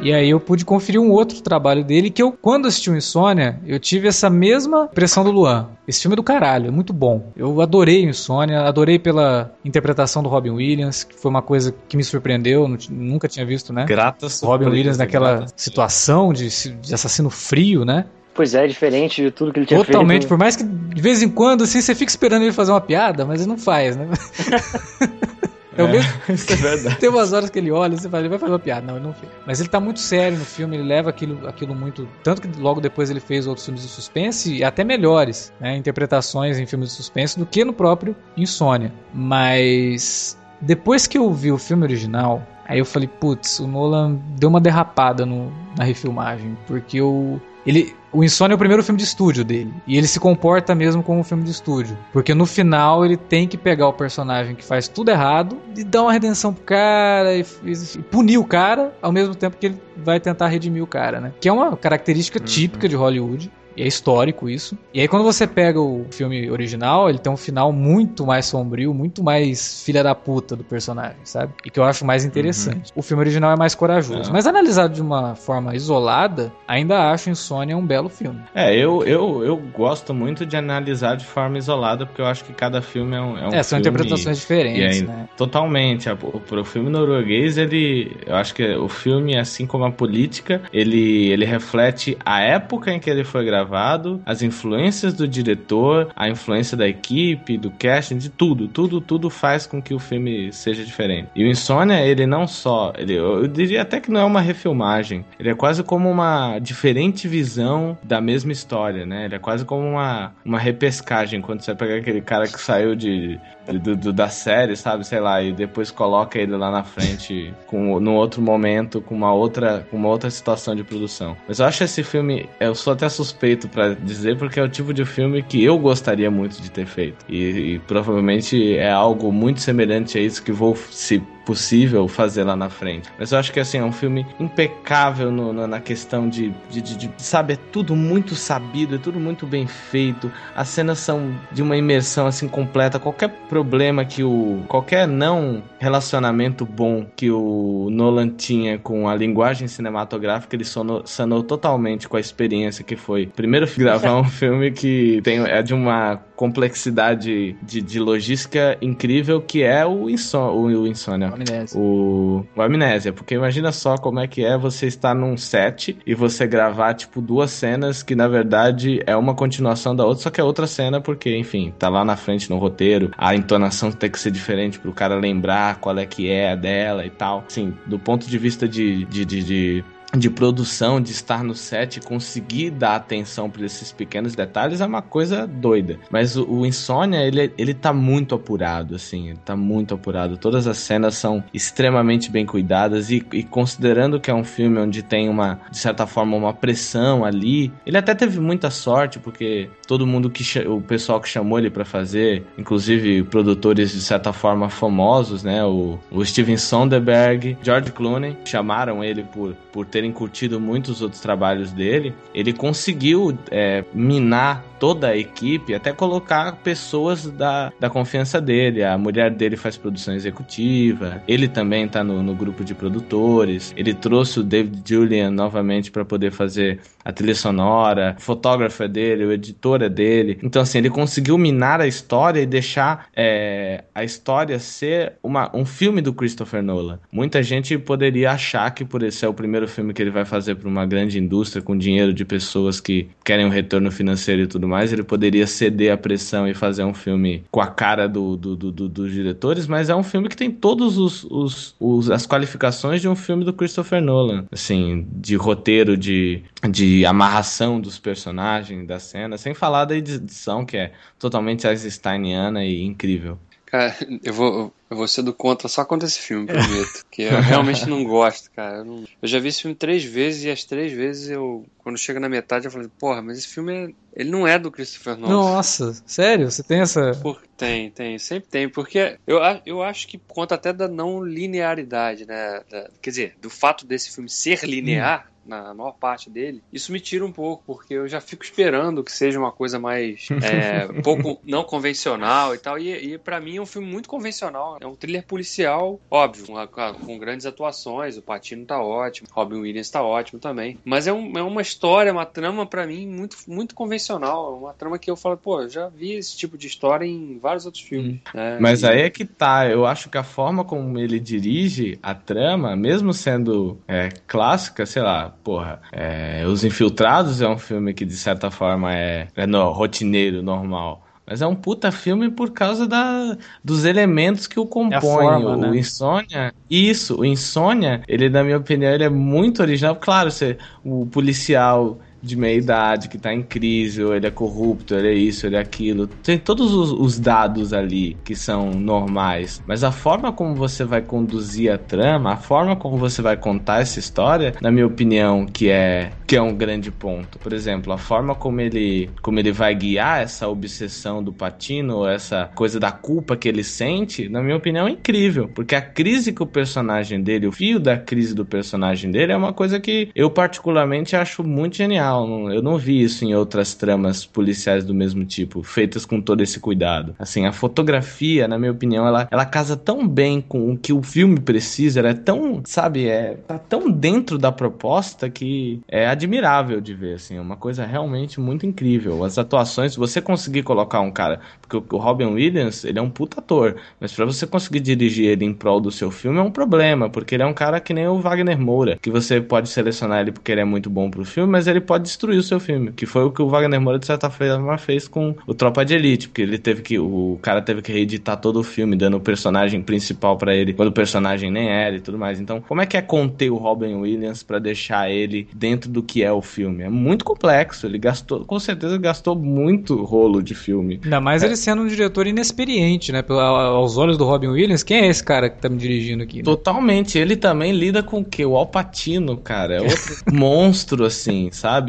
E aí eu pude conferir um outro trabalho dele que eu, quando assisti o Insônia, eu tive essa mesma impressão do Luan. Esse filme é do caralho, é muito bom. Eu adorei o Insônia, adorei pela interpretação do Robin Williams, que foi uma coisa que me surpreendeu, nunca tinha visto, né? Grata O Robin Williams naquela grata situação de, de assassino frio, né? Pois é, diferente de tudo que ele tinha Totalmente, feito. por mais que de vez em quando assim, você fica esperando ele fazer uma piada, mas ele não faz, né? (laughs) É o mesmo. (laughs) Isso é. Tem umas horas que ele olha e você fala, ele vai fazer uma piada. Não, ele não fez. Mas ele tá muito sério no filme, ele leva aquilo, aquilo muito. Tanto que logo depois ele fez outros filmes de suspense, e até melhores, né? Interpretações em filmes de suspense do que no próprio Insônia. Mas. Depois que eu vi o filme original, aí eu falei, putz, o Nolan deu uma derrapada no, na refilmagem. Porque o. Ele, o Insônia é o primeiro filme de estúdio dele. E ele se comporta mesmo como um filme de estúdio. Porque no final ele tem que pegar o personagem que faz tudo errado e dar uma redenção pro cara e, e- e punir o cara, ao mesmo tempo que ele vai tentar redimir o cara, né? Que é uma característica típica de Hollywood. E é histórico isso. E aí, quando você pega o filme original, ele tem um final muito mais sombrio, muito mais filha da puta do personagem, sabe? E que eu acho mais interessante. O filme original é mais corajoso. É. Mas analisado de uma forma isolada, ainda acho Insônia um belo filme. É, eu, eu, eu gosto muito de analisar de forma isolada, porque eu acho que cada filme é um, é um é, são interpretações diferentes, aí, né? Totalmente. O, o filme norueguês, ele. Eu acho que o filme, assim como a política, ele, ele reflete a época em que ele foi gravado gravado, as influências do diretor, a influência da equipe, do casting, de tudo, tudo, tudo faz com que o filme seja diferente. E o Insônia, ele não só, ele, eu diria até que não é uma refilmagem, ele é quase como uma diferente visão da mesma história, né? Ele é quase como uma, uma repescagem quando você pega aquele cara que saiu de, de do, do, da série, sabe, sei lá, e depois coloca ele lá na frente com no outro momento com uma outra com uma outra situação de produção. Mas eu acho esse filme, eu sou até suspeito para dizer porque é o tipo de filme que eu gostaria muito de ter feito. E, e provavelmente é algo muito semelhante a isso que vou se possível fazer lá na frente. Mas eu acho que assim, é um filme impecável no, no, na questão de, de, de, de, sabe, é tudo muito sabido, é tudo muito bem feito. As cenas são de uma imersão assim completa. Qualquer problema que o. qualquer não relacionamento bom que o Nolan tinha com a linguagem cinematográfica, ele sonou, sanou totalmente com a experiência que foi. Primeiro (laughs) gravar um filme que tem, é de uma complexidade de, de logística incrível que é o, inson, o, o Insônia. Amnésia. O, o Amnésia. Porque imagina só como é que é você estar num set e você gravar, tipo, duas cenas que na verdade é uma continuação da outra, só que é outra cena porque, enfim, tá lá na frente no roteiro. A entonação tem que ser diferente pro cara lembrar qual é que é a dela e tal. Assim, do ponto de vista de, de, de, de de produção, de estar no set, conseguir dar atenção para esses pequenos detalhes é uma coisa doida. Mas o, o Insônia, ele, ele tá muito apurado, assim, ele tá muito apurado. Todas as cenas são extremamente bem cuidadas e, e, considerando que é um filme onde tem uma, de certa forma, uma pressão ali, ele até teve muita sorte, porque todo mundo que o pessoal que chamou ele para fazer, inclusive produtores de certa forma famosos, né, o, o Steven Sonderberg, George Clooney, chamaram ele por, por terem curtido muitos outros trabalhos dele, ele conseguiu é, minar toda a equipe, até colocar pessoas da, da confiança dele. A mulher dele faz produção executiva, ele também tá no, no grupo de produtores. Ele trouxe o David Julian novamente para poder fazer a trilha sonora, o fotógrafo é dele, o editor é dele. Então, assim, ele conseguiu minar a história e deixar é, a história ser uma, um filme do Christopher Nolan. Muita gente poderia achar que por esse é o primeiro filme que ele vai fazer para uma grande indústria com dinheiro de pessoas que querem um retorno financeiro e tudo mais, ele poderia ceder à pressão e fazer um filme com a cara do, do, do, do dos diretores, mas é um filme que tem todos os, os, os, as qualificações de um filme do Christopher Nolan, assim, de roteiro, de, de amarração dos personagens, da cena, sem falar da edição que é totalmente Eisensteiniana e incrível. Cara, eu vou, eu vou ser do contra só contra esse filme, prometo. que eu realmente não gosto, cara. Eu, não... eu, já vi esse filme três vezes e as três vezes eu, quando chega na metade, eu falei, porra, mas esse filme é... ele não é do Christopher Nolan. Nossa, sério? Você tem essa. Por... Tem, tem, sempre tem. Porque eu, eu acho que conta até da não linearidade, né? Da... quer dizer, do fato desse filme ser linear. Hum na maior parte dele, isso me tira um pouco, porque eu já fico esperando que seja uma coisa mais é, (laughs) pouco não convencional e tal. E, e para mim é um filme muito convencional. É um thriller policial, óbvio, com, com grandes atuações. O Patino tá ótimo, Robin Williams tá ótimo também. Mas é, um, é uma história, uma trama para mim muito, muito convencional. Uma trama que eu falo, pô, eu já vi esse tipo de história em vários outros filmes. Hum. Né? Mas e... aí é que tá. Eu acho que a forma como ele dirige a trama, mesmo sendo é, clássica, sei lá, porra, é, Os Infiltrados é um filme que de certa forma é, é no, rotineiro, normal. Mas é um puta filme por causa da, dos elementos que o compõem. É forma, o, né? Insônia. Isso, o Insônia, ele, na minha opinião, ele é muito original. Claro, você, o policial de meia idade que tá em crise, ou ele é corrupto, ele é isso, ele é aquilo. Tem todos os, os, dados ali que são normais, mas a forma como você vai conduzir a trama, a forma como você vai contar essa história, na minha opinião, que é que é um grande ponto. Por exemplo, a forma como ele como ele vai guiar essa obsessão do Patino, essa coisa da culpa que ele sente, na minha opinião, é incrível, porque a crise que o personagem dele, o fio da crise do personagem dele é uma coisa que eu particularmente acho muito genial eu não vi isso em outras tramas policiais do mesmo tipo, feitas com todo esse cuidado. Assim, a fotografia, na minha opinião, ela, ela casa tão bem com o que o filme precisa, ela é tão, sabe, é tá tão dentro da proposta que é admirável de ver, assim, é uma coisa realmente muito incrível. As atuações, você conseguir colocar um cara, porque o Robin Williams, ele é um puta ator, mas para você conseguir dirigir ele em prol do seu filme é um problema, porque ele é um cara que nem o Wagner Moura, que você pode selecionar ele porque ele é muito bom pro filme, mas ele pode destruir o seu filme, que foi o que o Wagner Moura, de certa forma, fez com o Tropa de Elite, porque ele teve que. O cara teve que reeditar todo o filme, dando o personagem principal para ele, quando o personagem nem era e tudo mais. Então, como é que é conter o Robin Williams para deixar ele dentro do que é o filme? É muito complexo. Ele gastou, com certeza, gastou muito rolo de filme. Ainda mais é. ele sendo um diretor inexperiente, né? aos olhos do Robin Williams, quem é esse cara que tá me dirigindo aqui? Né? Totalmente. Ele também lida com o quê? O Alpatino, cara. É outro (laughs) monstro, assim, sabe?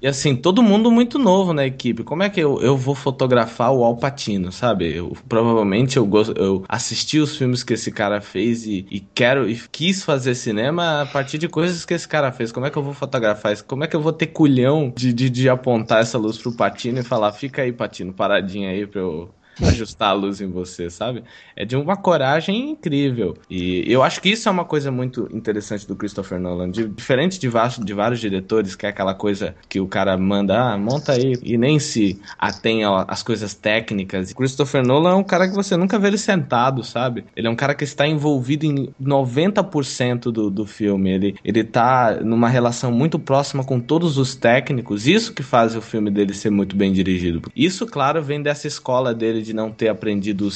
E assim, todo mundo muito novo na equipe. Como é que eu, eu vou fotografar o Alpatino, sabe? Eu, provavelmente eu, gosto, eu assisti os filmes que esse cara fez e, e quero e quis fazer cinema a partir de coisas que esse cara fez. Como é que eu vou fotografar isso? Como é que eu vou ter culhão de, de, de apontar essa luz pro Patino e falar, fica aí, Patino, paradinho aí pra eu (laughs) ajustar a luz em você, sabe? É de uma coragem incrível. E eu acho que isso é uma coisa muito interessante do Christopher Nolan. De, diferente de, de vários diretores, que é aquela coisa que o cara manda, ah, monta aí, e nem se atém às coisas técnicas. Christopher Nolan é um cara que você nunca vê ele sentado, sabe? Ele é um cara que está envolvido em 90% do, do filme. Ele, ele tá numa relação muito próxima com todos os técnicos. Isso que faz o filme dele ser muito bem dirigido. Isso, claro, vem dessa escola dele de não ter aprendido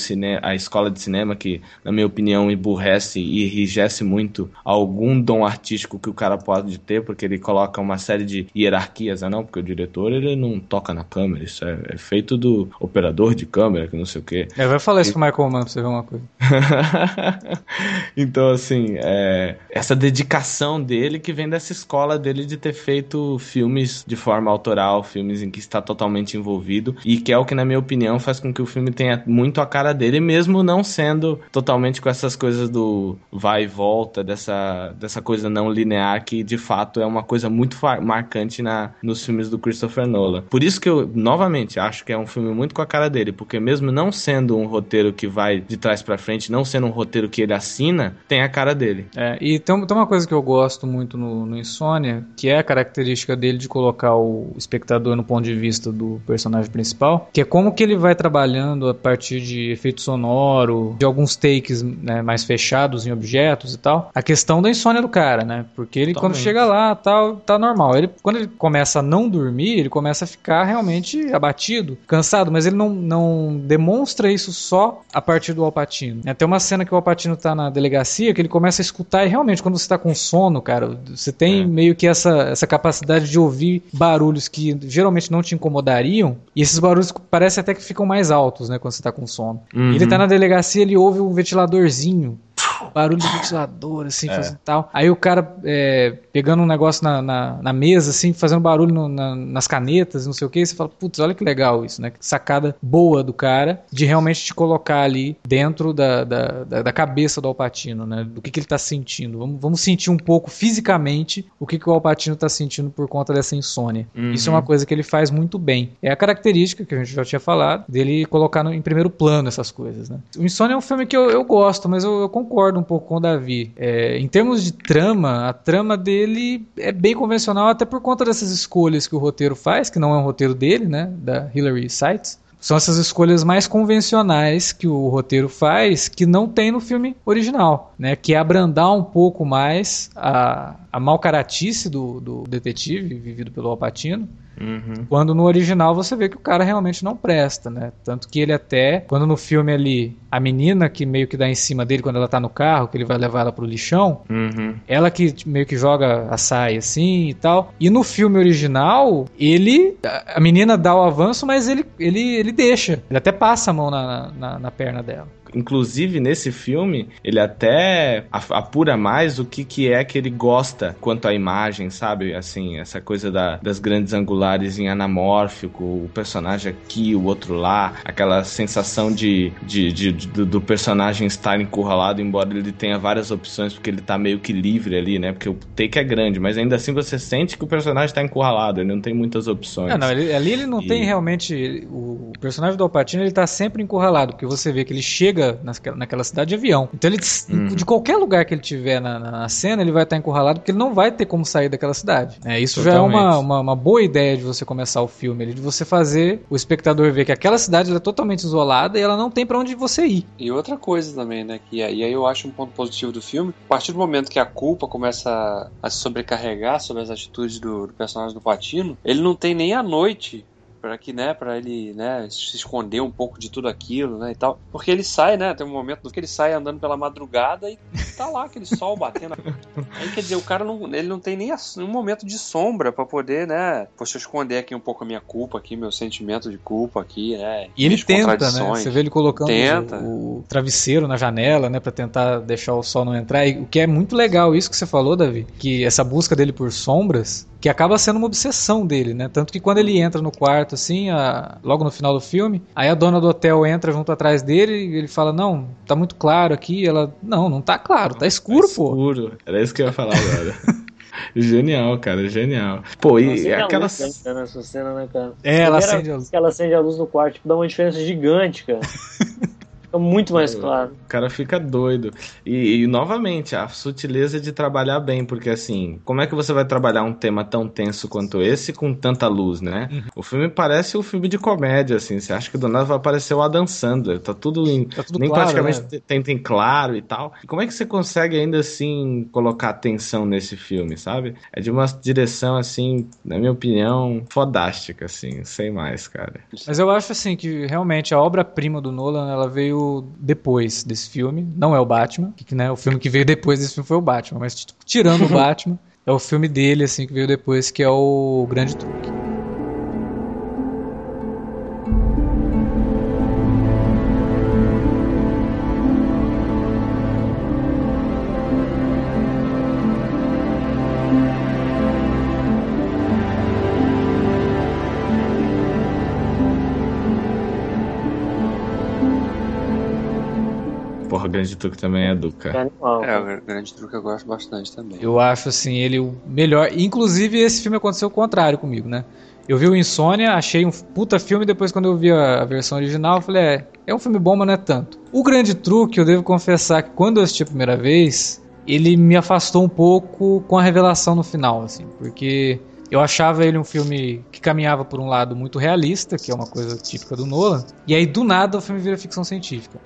a escola de cinema, que, na minha opinião, emburrece e enrijece muito algum dom artístico que o cara pode ter, porque ele coloca uma série de hierarquias, né? não, porque o diretor ele não toca na câmera, isso é, é feito do operador de câmera, que não sei o que. É, vai falar isso com o Michael Mann pra você ver uma coisa. (laughs) então, assim, é, essa dedicação dele que vem dessa escola dele de ter feito filmes de forma autoral, filmes em que está totalmente envolvido, e que é o que, na minha opinião, faz com que o filme filme tenha muito a cara dele, mesmo não sendo totalmente com essas coisas do vai e volta, dessa, dessa coisa não linear, que de fato é uma coisa muito marcante na, nos filmes do Christopher Nolan. Por isso que eu, novamente, acho que é um filme muito com a cara dele, porque mesmo não sendo um roteiro que vai de trás para frente, não sendo um roteiro que ele assina, tem a cara dele. É, e tem, tem uma coisa que eu gosto muito no, no Insônia, que é a característica dele de colocar o espectador no ponto de vista do personagem principal, que é como que ele vai trabalhando a partir de efeito sonoro, de alguns takes né, mais fechados em objetos e tal, a questão da insônia do cara, né? Porque ele Totalmente. quando chega lá, tal, tá normal. Ele, quando ele começa a não dormir, ele começa a ficar realmente abatido, cansado, mas ele não, não demonstra isso só a partir do Alpatino. Tem uma cena que o Alpatino tá na delegacia que ele começa a escutar e realmente quando você tá com sono, cara, você tem é. meio que essa, essa capacidade de ouvir barulhos que geralmente não te incomodariam e esses barulhos parecem até que ficam mais altos altos, né? Quando você tá com sono. Uhum. Ele tá na delegacia, ele ouve um ventiladorzinho barulho de ventilador, assim, é. fazendo tal. Aí o cara é, pegando um negócio na, na, na, mesa, assim, fazendo barulho no, na, nas canetas, não sei o que, você fala, putz, olha que legal isso, né? Sacada boa do cara de realmente te colocar ali dentro da, da, da, da cabeça do Alpatino, né? Do que, que ele tá sentindo. Vamos, vamos sentir um pouco fisicamente o que, que o Alpatino tá sentindo por conta dessa insônia. Uhum. Isso é uma coisa que ele faz muito bem. É a característica que a gente já tinha falado, dele colocar no, em primeiro plano essas coisas, né? O Insônia é um filme que eu, eu gosto, mas eu, eu concordo um pouco com o Davi. É, em termos de trama, a trama dele é bem convencional, até por conta dessas escolhas que o roteiro faz, que não é um roteiro dele, né? Da Hilary Sites. São essas escolhas mais convencionais que o roteiro faz, que não tem no filme original, né? Que é abrandar um pouco mais a, a mal caratice do, do detetive, vivido pelo Alpatino, Uhum. Quando no original você vê que o cara realmente não presta, né? Tanto que ele até, quando no filme ali, a menina que meio que dá em cima dele quando ela tá no carro, que ele vai levar ela pro lixão, uhum. ela que meio que joga a saia assim e tal. E no filme original, ele. A menina dá o avanço, mas ele, ele, ele deixa. Ele até passa a mão na, na, na perna dela. Inclusive, nesse filme, ele até apura mais o que, que é que ele gosta quanto à imagem, sabe? Assim, essa coisa da, das grandes angulares em anamórfico, o personagem aqui, o outro lá, aquela sensação de, de, de, de do, do, personagem estar encurralado, embora ele tenha várias opções, porque ele tá meio que livre ali, né? Porque o take é grande, mas ainda assim você sente que o personagem tá encurralado, ele não tem muitas opções. Não, não ele, ali ele não e... tem realmente. O, o personagem do Alpatino ele tá sempre encurralado, porque você vê que ele chega chega naquela cidade de avião. Então ele, uhum. de qualquer lugar que ele tiver na, na, cena, ele vai estar encurralado porque ele não vai ter como sair daquela cidade. É, isso Totalmente. já é uma, uma, uma, boa ideia de você começar o filme, de você fazer o espectador ver que aquela cidade é totalmente isolada e ela não tem para onde você aí. E outra coisa também, né? Que, e aí eu acho um ponto positivo do filme. A partir do momento que a culpa começa a, a se sobrecarregar sobre as atitudes do, do personagem do Patino, ele não tem nem a noite para que, né, para ele, né, se esconder um pouco de tudo aquilo, né, e tal. Porque ele sai, né, tem um momento que ele sai andando pela madrugada e tá lá aquele sol batendo. (laughs) Aí quer dizer, o cara não, ele não tem nem um momento de sombra para poder, né, poxa, esconder aqui um pouco a minha culpa aqui, meu sentimento de culpa aqui, né. E ele tenta, né? Você vê ele colocando tenta. O, o, travesseiro na janela, né, para tentar deixar o sol não entrar. E o que é muito legal isso que você falou, Davi, que essa busca dele por sombras que acaba sendo uma obsessão dele, né? Tanto que quando ele entra no quarto, assim, a... logo no final do filme, aí a dona do hotel entra junto atrás dele e ele fala: Não, tá muito claro aqui. Ela, não, não tá claro, tá escuro, tá pô. Escuro, era isso que eu ia falar agora. (laughs) Genial, cara, genial. Pô, e aquela. Luz, né, nessa cena, né, cara? É, ela acende a luz. ela acende a luz no quarto, tipo, dá uma diferença gigante, cara. (laughs) Fica muito mais claro. O cara fica doido. E, e, novamente, a sutileza de trabalhar bem, porque assim, como é que você vai trabalhar um tema tão tenso quanto esse com tanta luz, né? Uhum. O filme parece um filme de comédia, assim. Você acha que do nada vai aparecer o Adam Sandler. Tá tudo em. Tá tudo nem claro, praticamente né? tem, tem claro e tal. E como é que você consegue ainda assim colocar atenção nesse filme, sabe? É de uma direção, assim, na minha opinião, fodástica, assim, sem mais, cara. Mas eu acho assim que realmente a obra-prima do Nolan, ela veio veio depois desse filme. Não é o Batman, que, né, o filme que veio depois desse filme foi o Batman, mas tirando o (laughs) Batman, é o filme dele assim que veio depois, que é o Grande Truque. Grande Truque também é do, cara. É, o Grande Truque eu gosto bastante também. Eu acho, assim, ele o melhor. Inclusive, esse filme aconteceu o contrário comigo, né? Eu vi o Insônia, achei um puta filme, depois quando eu vi a, versão original, eu falei, é, é um filme bom, mas não é tanto. O Grande Truque, eu devo confessar que quando eu assisti a primeira vez, ele me afastou um pouco com a revelação no final, assim, porque eu achava ele um filme que caminhava por um lado muito realista, que é uma coisa típica do Nolan, e aí do nada o filme vira ficção científica.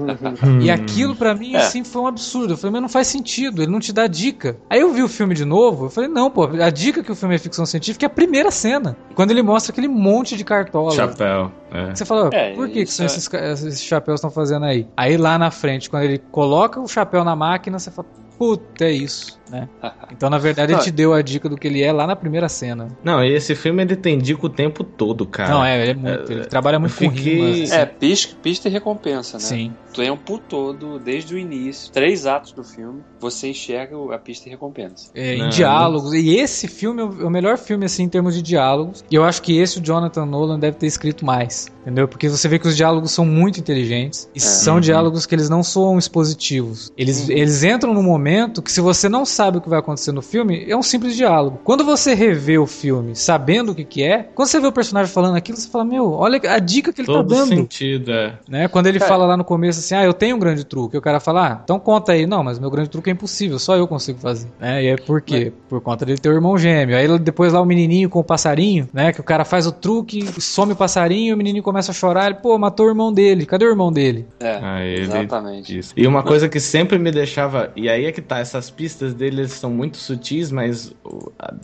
(laughs) e aquilo para mim, é. assim, foi um absurdo. Eu falei, mas não faz sentido, ele não te dá dica. Aí eu vi o filme de novo, eu falei, não, pô, a dica que o filme é ficção científica é a primeira cena. Quando ele mostra aquele monte de cartola. Chapéu. É. Você fala, é, por que, que são é... esses, esses chapéus estão fazendo aí? Aí lá na frente, quando ele coloca o chapéu na máquina, você fala, puta, é isso, né? Então, na verdade, ele te deu a dica do que ele é lá na primeira cena. Não, e esse filme ele tem dica o tempo todo, cara. Não, é, ele é muito. Ele trabalha muito fiquei... com rimas. Assim. É, pista, pista e recompensa, né? Sim. O tempo todo, desde o início, três atos do filme, você enxerga a pista e recompensa. É, em diálogos. E esse filme é o melhor filme, assim, em termos de diálogos. E eu acho que esse o Jonathan Nolan deve ter escrito mais. Entendeu? Porque você vê que os diálogos são muito inteligentes. E é. são uhum. diálogos que eles não soam expositivos. Eles, uhum. eles entram no momento que se você não sabe o que vai acontecer no filme, é um simples diálogo. Quando você revê o filme sabendo o que, que é, quando você vê o personagem falando aquilo, você fala, meu, olha a dica que ele Todo tá dando. sentido, é. Né? Quando ele é. fala lá no começo assim, ah, eu tenho um grande truque, o cara fala, ah, então conta aí. Não, mas meu grande truque é impossível, só eu consigo fazer. Né? E é por quê? É. Por conta dele ter o um irmão gêmeo. Aí depois lá o menininho com o passarinho, né, que o cara faz o truque, some o passarinho, o menininho começa a chorar, ele, pô, matou o irmão dele. Cadê o irmão dele? É, ah, ele... exatamente. Isso. E uma coisa que sempre me deixava, e aí é que tá, essas pistas dele são muito sutis, mas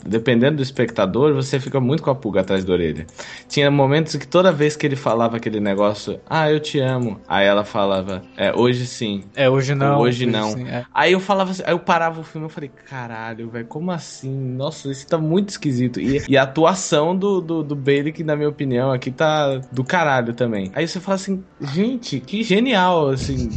dependendo do espectador, você fica muito com a pulga atrás da orelha. Tinha momentos que toda vez que ele falava aquele negócio, ah, eu te amo, aí ela falava, é, hoje sim. É, hoje não. Hoje, hoje não. Sim, é. Aí eu falava assim, aí eu parava o filme e falei, caralho, velho, como assim? Nossa, isso tá muito esquisito. E, e a atuação do, do, do Bailey, que na minha opinião aqui tá do caralho também. Aí você fala assim, gente, que genial, assim.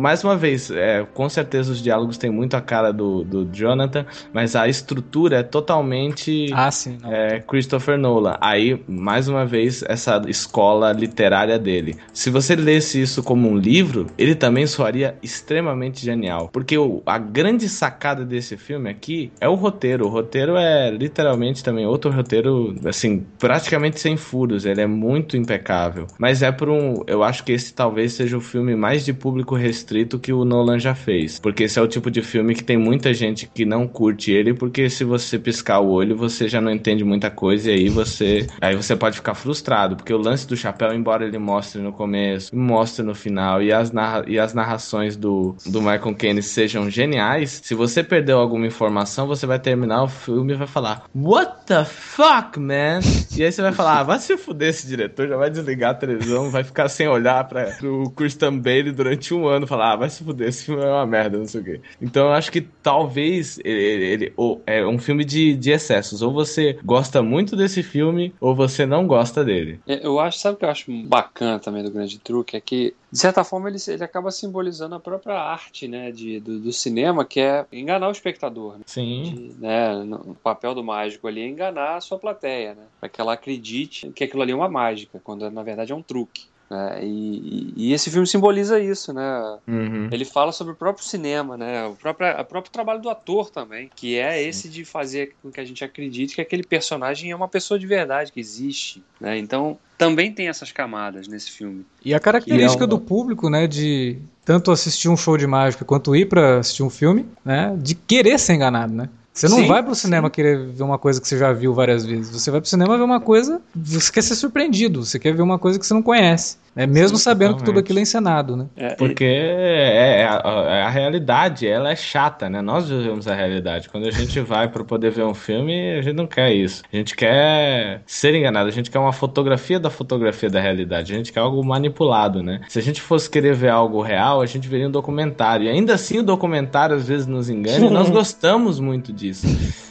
Mais uma vez, é, com certeza os diálogos têm muito a cara do, do Jonathan, mas a estrutura é totalmente ah, sim, é, Christopher Nolan. Aí, mais uma vez, essa escola literária dele. Se você lesse isso como um livro, ele também soaria extremamente genial. Porque o, a grande sacada desse filme aqui é o roteiro. O roteiro é literalmente também outro roteiro, assim, praticamente sem furos. Ele é muito impecável. Mas é por um. Eu acho que esse talvez seja o filme mais de público restrito que o Nolan já fez. Porque esse é o tipo de filme que tem muita gente gente que não curte ele, porque se você piscar o olho, você já não entende muita coisa e aí você, (laughs) aí você pode ficar frustrado, porque o lance do chapéu, embora ele mostre no começo, mostre no final e as, narra e as narrações do, do Michael Caine sejam geniais, se você perdeu alguma informação, você vai terminar o filme e vai falar What the fuck, man? E aí você vai falar, ah, vai se fuder esse diretor, já vai desligar a televisão, vai ficar sem olhar para o Christian Bale durante um ano, falar, ah, vai se fuder, esse filme é uma merda, não sei o quê. Então eu acho que talvez ele, ele ou, é um filme de, de excessos. Ou você gosta muito desse filme, ou você não gosta dele. É, Eu acho, sabe o que eu acho bacana também do Grande Truque? É que, de certa forma, ele, ele acaba simbolizando a própria arte né, de, do, do cinema, que é enganar o espectador. Né? Sim. De, né, no- o papel do mágico ali é enganar a sua plateia, né? Para que ela acredite que aquilo ali é uma mágica, quando na verdade é um truque. Né? E, e- e esse filme simboliza isso, né? Uhum. Ele fala sobre o próprio cinema, né? O próprio, o próprio trabalho do ator também, que é esse de fazer com que a gente acredite que aquele personagem é uma pessoa de verdade, que existe, né? Então, também tem essas camadas nesse filme. E a característica é um- do público, né, de tanto assistir um show de mágica quanto ir pra assistir um filme, né, de querer ser enganado, né? Você não Sim, vai pro cinema querer ver uma coisa que você já viu várias vezes. Você vai pro cinema ver uma coisa, você quer ser surpreendido, você quer ver uma coisa que você não conhece. Né? Mesmo Sim, sabendo que tudo aquilo é encenado, né? É, Porque é, é a, a- a realidade, ela é chata, né? Nós vivemos a realidade. Quando a gente vai para poder ver um filme, a gente não quer isso. A gente quer ser enganado, a gente quer uma fotografia da fotografia da realidade, a gente quer algo manipulado, né? Se a gente fosse querer ver algo real, a gente veria um documentário. E ainda assim o documentário às vezes nos engana e nós (laughs) gostamos muito disso.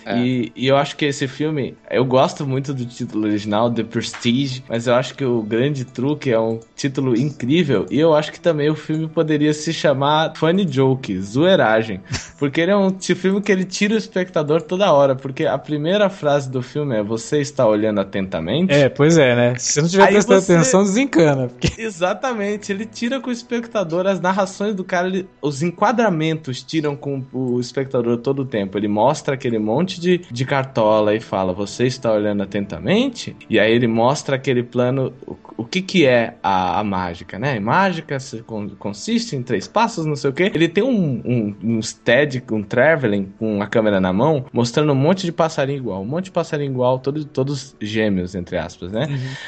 É. E, e eu acho que esse filme, eu gosto muito do título original, The Prestige, mas eu acho que o grande truque é um título incrível. E eu acho que também o filme poderia se chamar Funny Joke, Zoeiragem. (laughs) Porque ele é um filme que ele tira o espectador toda hora. Porque a primeira frase do filme é: Você está olhando atentamente? É, pois é, né? Se você não estiver Aí prestando você- atenção, desencana. Porque... (laughs) Exatamente, ele tira com o espectador as narrações do cara, ele- os enquadramentos tiram com o espectador todo o tempo. Ele mostra aquele monte de, de cartola e fala: Você está olhando atentamente? E aí ele mostra aquele plano, o, o que, que é a, a mágica, né? Mágica se con- consiste em três passos, não sei o que. Ele tem um, um, um stead, um traveling com a câmera na mão, mostrando um monte de passarinho igual, um monte de passarinho igual, todos, todos gêmeos, entre aspas, né?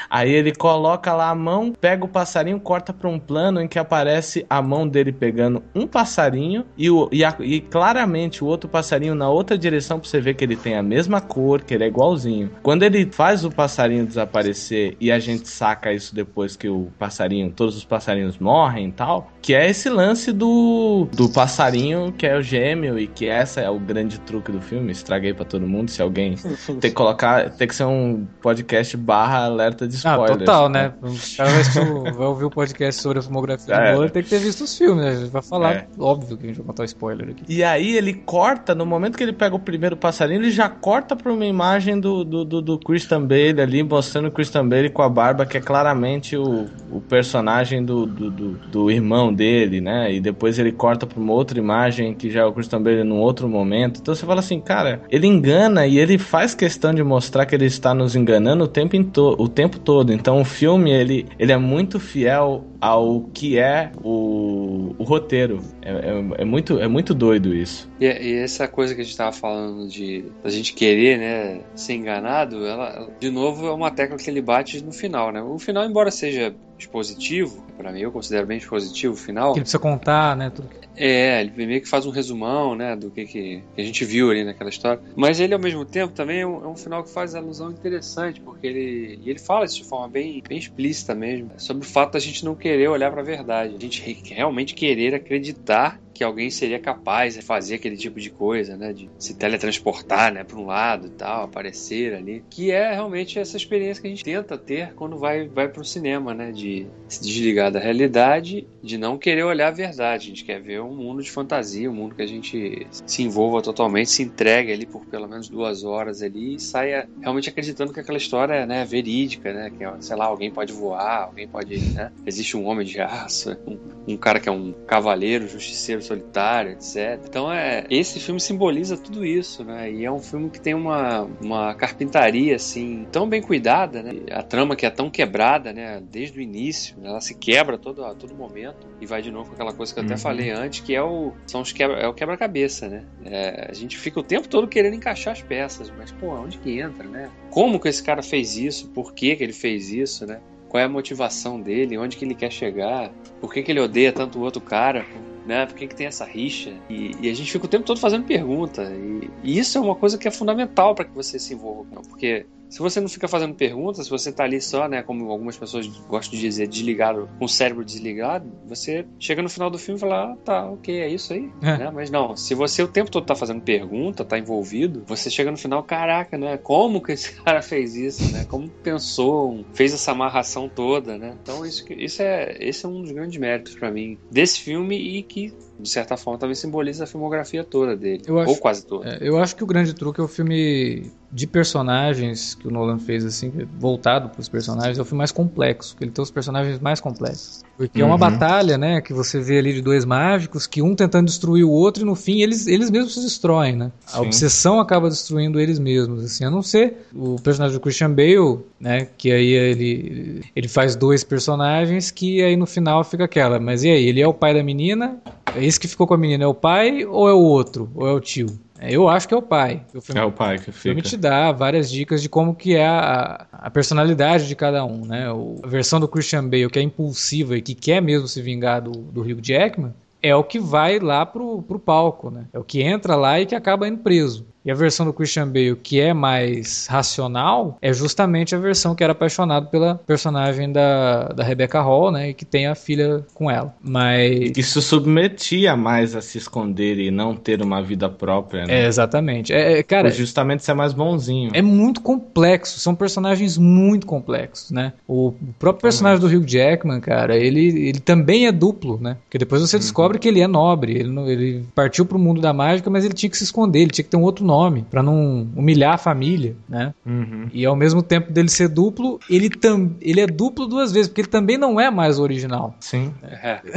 Aí ele coloca lá a mão, pega o passarinho, corta pra um plano em que aparece a mão dele pegando um passarinho e, o, e, a- e claramente o outro passarinho na outra direção pra você ver que ele tem a mesma cor, que ele é igualzinho. Quando ele faz o passarinho desaparecer e a gente saca isso depois que o passarinho, todos os passarinhos morrem e tal, que é esse lance do, do passarinho que é o gêmeo e que essa é o grande truque do filme. Estraguei pra todo mundo se alguém (laughs) tem que colocar, tem que ser um podcast barra alerta de Ah, spoilers. total, né? O cara vai, assistir o- vai ouvir o podcast sobre a filmografia É. do tem que ter visto os filmes, né? A gente vai falar, É. óbvio que a gente vai contar o spoiler aqui. E aí ele corta, no momento que ele pega o primeiro passarinho, ele já corta pra uma imagem do, do, do, do Christian Bale ali, mostrando o Christian Bale com a barba, que é claramente o, o personagem do, do, do, do irmão dele, né? E depois ele corta pra uma outra imagem, que já é o Christian Bale num outro momento. Então você fala assim, cara, ele engana e ele faz questão de mostrar que ele está nos enganando o tempo, o tempo todo. Então o filme, ele, ele é muito fiel ao que é o, o roteiro. É, é, é muito, é muito doido isso. E, e essa coisa que a gente tava falando de da gente querer, né, ser enganado, ela, de novo, é uma tecla que ele bate no final, né? O final, embora seja expositivo, pra mim eu considero bem expositivo o final. Que ele precisa contar, né? Tudo. É, ele meio que faz um resumão, né, do que, que, a gente viu ali naquela história. Mas ele, ao mesmo tempo, também é um, é um final que faz alusão interessante, porque ele, e ele fala isso de forma bem, bem explícita mesmo, sobre o fato da gente não querer olhar pra verdade. A gente re- realmente querer acreditar que alguém seria capaz de fazer aquele tipo de coisa, né, de se teletransportar, né, para um lado e tal, aparecer ali, que é realmente essa experiência que a gente tenta ter quando vai vai para o cinema, né, de se desligar da realidade, de não querer olhar a verdade, a gente quer ver um mundo de fantasia, um mundo que a gente se envolva totalmente, se entregue ali por pelo menos duas horas ali e saia realmente acreditando que aquela história é né, verídica, né, que sei lá, alguém pode voar, alguém pode, né, existe um homem de aço, um, um cara que é um cavaleiro, justiceiro, solitário, etc. Então é esse filme simboliza tudo isso, né? E é um filme que tem uma, uma carpintaria assim tão bem cuidada, né? A trama que é tão quebrada, né? Desde o início, né? ela se quebra todo a todo momento e vai de novo com aquela coisa que eu até Uhum. falei antes, que é o são os quebra, é o quebra-cabeça, né? É, a gente fica o tempo todo querendo encaixar as peças, mas pô, onde que entra, né? Como que esse cara fez isso? Por que que ele fez isso, né? Qual é a motivação dele? Onde que ele quer chegar? Por que, que ele odeia tanto o outro cara? Né? Por que, que tem essa rixa? E, e a gente fica o tempo todo fazendo pergunta. E, e isso é uma coisa que é fundamental para que você se envolva. Porque se você não fica fazendo perguntas, se você tá ali só, né, como algumas pessoas gostam de dizer, desligado, com o cérebro desligado, você chega no final do filme e fala, ah, tá, ok, é isso aí. É. Né? Mas não, se você o tempo todo tá fazendo pergunta, tá envolvido, você chega no final, caraca, né? Como que esse (laughs) cara fez isso, né? Como pensou, fez essa amarração toda, né? Então isso, isso é, esse é um dos grandes méritos pra mim desse filme e que de certa forma também simboliza a filmografia toda dele, Eu acho- ou quase toda. É, eu acho que o grande truque é o filme de personagens que o Nolan fez, assim, voltado para os personagens, é o filme mais complexo, que ele tem os personagens mais complexos. Porque é uma Uhum. batalha, né, que você vê ali de dois mágicos, que um tentando destruir o outro, e no fim eles, eles mesmos se destroem, né? A Sim. obsessão acaba destruindo eles mesmos, assim, a não ser o personagem do Christian Bale, né, que aí ele, ele faz dois personagens, que aí no final fica aquela, mas e aí, ele é o pai da menina? É esse que ficou com a menina, é o pai ou é o outro? Ou é o tio? É, Eu acho que é o pai. O filme, É o pai que o filme fica. te dá várias dicas de como que é a, a personalidade de cada um, né? O- a versão do Christian Bale que é impulsiva e que quer mesmo se vingar do, do Hugh Jackman é o que vai lá pro, pro palco, né? É o que entra lá e que acaba indo preso. E a versão do Christian Bale que é mais racional é justamente a versão que era apaixonado pela personagem da, da Rebecca Hall, né? E que tem a filha com ela. Mas... Que se submetia mais a se esconder e não ter uma vida própria, É, né? exatamente. É, é, cara, Por justamente ser mais bonzinho. É muito complexo, são personagens muito complexos, né? O próprio personagem do Hugh Jackman, cara, ele, ele também é duplo, né? Porque depois você descobre que ele é nobre, ele, não- ele partiu pro mundo da mágica, mas ele tinha que se esconder, ele tinha que ter um outro nome pra não humilhar a família, né? Uhum. E ao mesmo tempo dele ser duplo, ele, tam, ele é duplo duas vezes, porque ele também não é mais original. Sim. É. (laughs)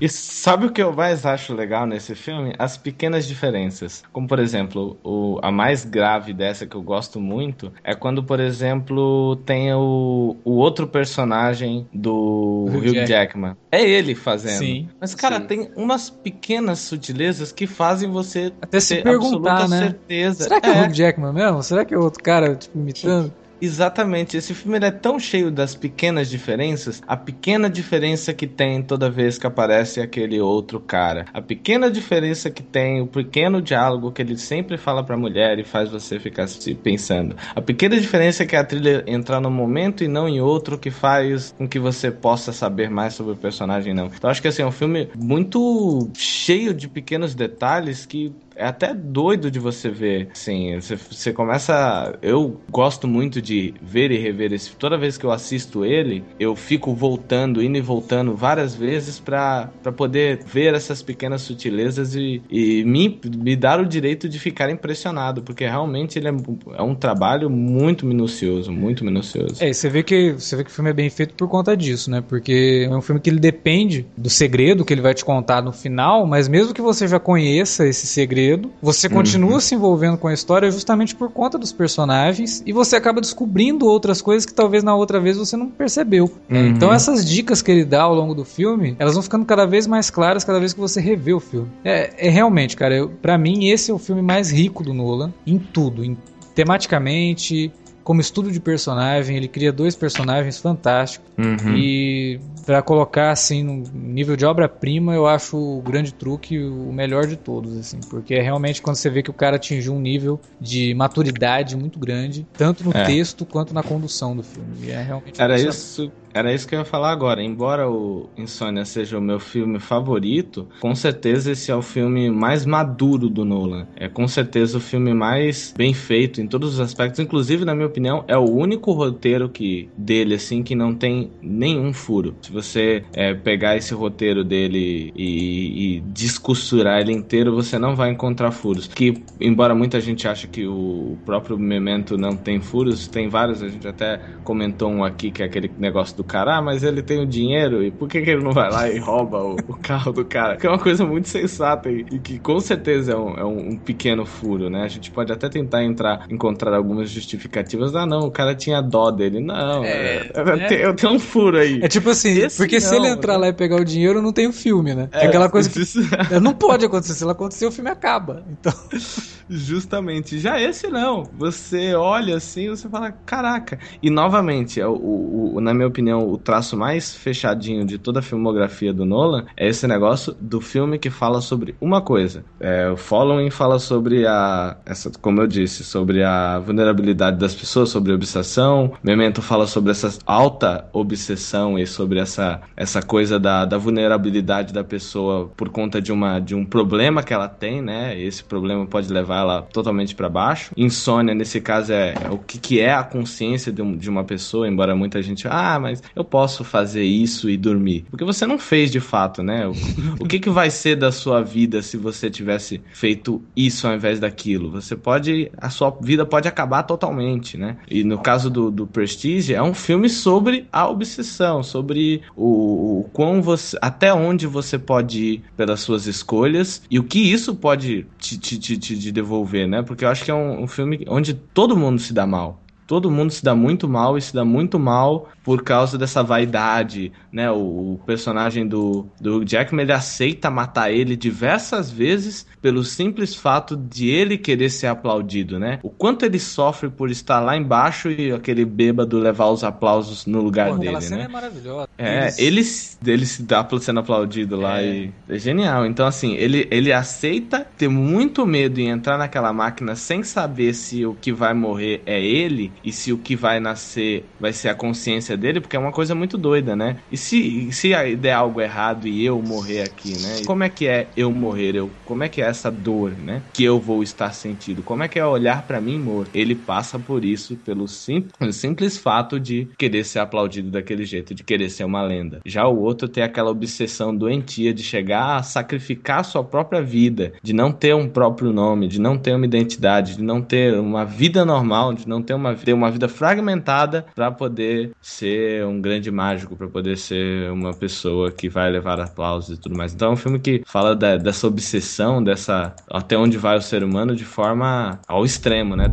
E sabe o que eu mais acho legal nesse filme? As pequenas diferenças. Como, por exemplo, o, a mais grave dessa que eu gosto muito é quando, por exemplo, tem o, o outro personagem do Hugh Jackman. É ele fazendo. Sim. Mas, cara, Sim. tem umas pequenas sutilezas que fazem você Até se perguntar, né? certeza. Será que é, É. o Hugh Jackman mesmo? Será que é outro cara, tipo, imitando? Exatamente, esse filme é tão cheio das pequenas diferenças, a pequena diferença que tem toda vez que aparece aquele outro cara, a pequena diferença que tem, o pequeno diálogo que ele sempre fala pra mulher e faz você ficar se pensando, a pequena diferença que é a trilha entrar num momento e não em outro que faz com que você possa saber mais sobre o personagem não. Então acho que assim, é um filme muito cheio de pequenos detalhes que é até doido de você ver. Assim, você, você começa. Eu gosto muito de ver e rever esse. Toda vez que eu assisto ele, eu fico voltando, indo e voltando várias vezes pra poder ver essas pequenas sutilezas e, e me, me dar o direito de ficar impressionado, porque realmente ele é, é um trabalho muito minucioso, muito minucioso. É, você vê que você vê que o filme é bem feito por conta disso, né? Porque é um filme que ele depende do segredo que ele vai te contar no final, mas mesmo que você já conheça esse segredo, você continua se envolvendo com a história justamente por conta dos personagens e você acaba descobrindo outras coisas que talvez na outra vez você não percebeu. Uhum. Então essas dicas que ele dá ao longo do filme, elas vão ficando cada vez mais claras cada vez que você revê o filme. É, é realmente, cara, eu, para mim esse é o filme mais rico do Nolan em tudo, em tematicamente, como estudo de personagem, ele cria dois personagens fantásticos. Uhum. E pra colocar assim no nível de obra-prima, eu acho o grande truque o melhor de todos, assim, porque é realmente quando você vê que o cara atingiu um nível de maturidade muito grande, tanto no É. texto quanto na condução do filme. E é realmente Era isso, era isso que eu ia falar agora. Embora o Insônia seja o meu filme favorito, com certeza esse é o filme mais maduro do Nolan. É com certeza o filme mais bem feito em todos os aspectos. Inclusive, na minha opinião, é o único roteiro que dele assim que não tem nenhum furo. Se você é, pegar esse roteiro dele e, e descosturar ele inteiro, você não vai encontrar furos. Que, embora muita gente ache que o próprio Memento não tem furos, tem vários, a gente até comentou um aqui que é aquele negócio do cara, ah, mas ele tem o dinheiro, e por que, que ele não vai lá e rouba o, o carro do cara? Que é uma coisa muito sensata e, e que com certeza é, um, é um, um, pequeno furo, né? A gente pode até tentar entrar, encontrar algumas justificativas. Ah, não, o cara tinha dó dele. Não, é, é, eu tenho um furo aí. É tipo assim, Esse porque não, se ele entrar né? lá e pegar o dinheiro, não tem o filme, né? É, aquela coisa que (laughs) não pode acontecer. Se ela acontecer, o filme acaba. Então. (laughs) Justamente. Já esse não. Você olha assim, você fala, caraca. E novamente, o, o, o, na minha opinião, o traço mais fechadinho de toda a filmografia do Nolan é esse negócio do filme que fala sobre uma coisa. É, o Following fala sobre a. Essa, como eu disse, sobre a vulnerabilidade das pessoas, sobre a obsessão. Memento fala sobre essa alta obsessão e sobre essa, essa coisa da, da vulnerabilidade da pessoa por conta de, uma, de um problema que ela tem, né? Esse problema pode levar ela totalmente para baixo. Insônia, nesse caso, é, é o que, que é a consciência de, um, de uma pessoa, embora muita gente, ah, mas eu posso fazer isso e dormir. Porque você não fez de fato, né? O, (laughs) o que, que vai ser da sua vida se você tivesse feito isso ao invés daquilo? Você pode. A sua vida pode acabar totalmente, né? E no caso do, do Prestige, é um filme sobre a obsessão, sobre o, o quão você. até onde você pode ir pelas suas escolhas e o que isso pode te, te, te, te devolver, né? Porque eu acho que é um, um filme onde todo mundo se dá mal todo mundo se dá muito mal e se dá muito mal por causa dessa vaidade, né? O, o, personagem do, do Jackman, ele aceita matar ele diversas vezes pelo simples fato de ele querer ser aplaudido, né? O quanto ele sofre por estar lá embaixo e aquele bêbado levar os aplausos no lugar Pô, dele, né? é maravilhosa. É, ele, ele se dá sendo aplaudido lá é. e é genial. Então, assim, ele, ele aceita ter muito medo em entrar naquela máquina sem saber se o que vai morrer é ele e se o que vai nascer vai ser a consciência dele, porque é uma coisa muito doida, né? E se, se der algo errado e eu morrer aqui, né? Como é que é eu morrer? Eu, como é que é essa dor, né? Que eu vou estar sentindo? Como é que é olhar para mim morto? Ele passa por isso pelo simples, simples fato de querer ser aplaudido daquele jeito, de querer ser uma lenda. Já o outro tem aquela obsessão doentia de chegar a sacrificar sua própria vida, de não ter um próprio nome, de não ter uma identidade, de não ter uma vida normal, de não ter uma, ter uma vida fragmentada para poder ser um grande mágico, para poder ser uma pessoa que vai levar aplausos e tudo mais. Então é um filme que fala da, dessa obsessão, dessa até onde vai o ser humano de forma ao extremo, né?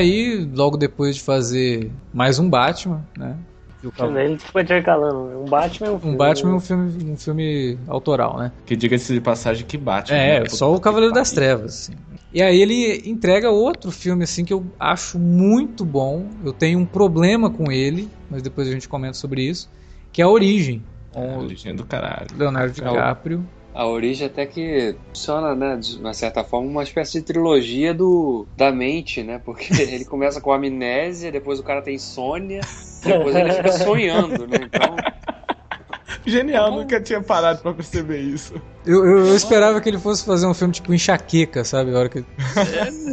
Aí, logo depois de fazer mais um Batman, né? Ele ficou intercalando. Um Batman é um filme. Um Batman é um filme, um filme autoral, né? Que diga-se de passagem que Batman. É, né? só o Cavaleiro das Trevas. Assim. E aí ele entrega outro filme assim que eu acho muito bom. Eu tenho um problema com ele, mas depois a gente comenta sobre isso. Que é a Origem. É, a origem do caralho. Leonardo DiCaprio. A origem até que funciona, né, de uma certa forma, uma espécie de trilogia do da mente, né? Porque (laughs) ele começa com amnésia, depois o cara tem insônia, depois ele fica sonhando, né? Então. Genial, então... nunca tinha parado pra perceber isso. Eu, eu, eu, esperava que ele fosse fazer um filme tipo enxaqueca, sabe? A hora que...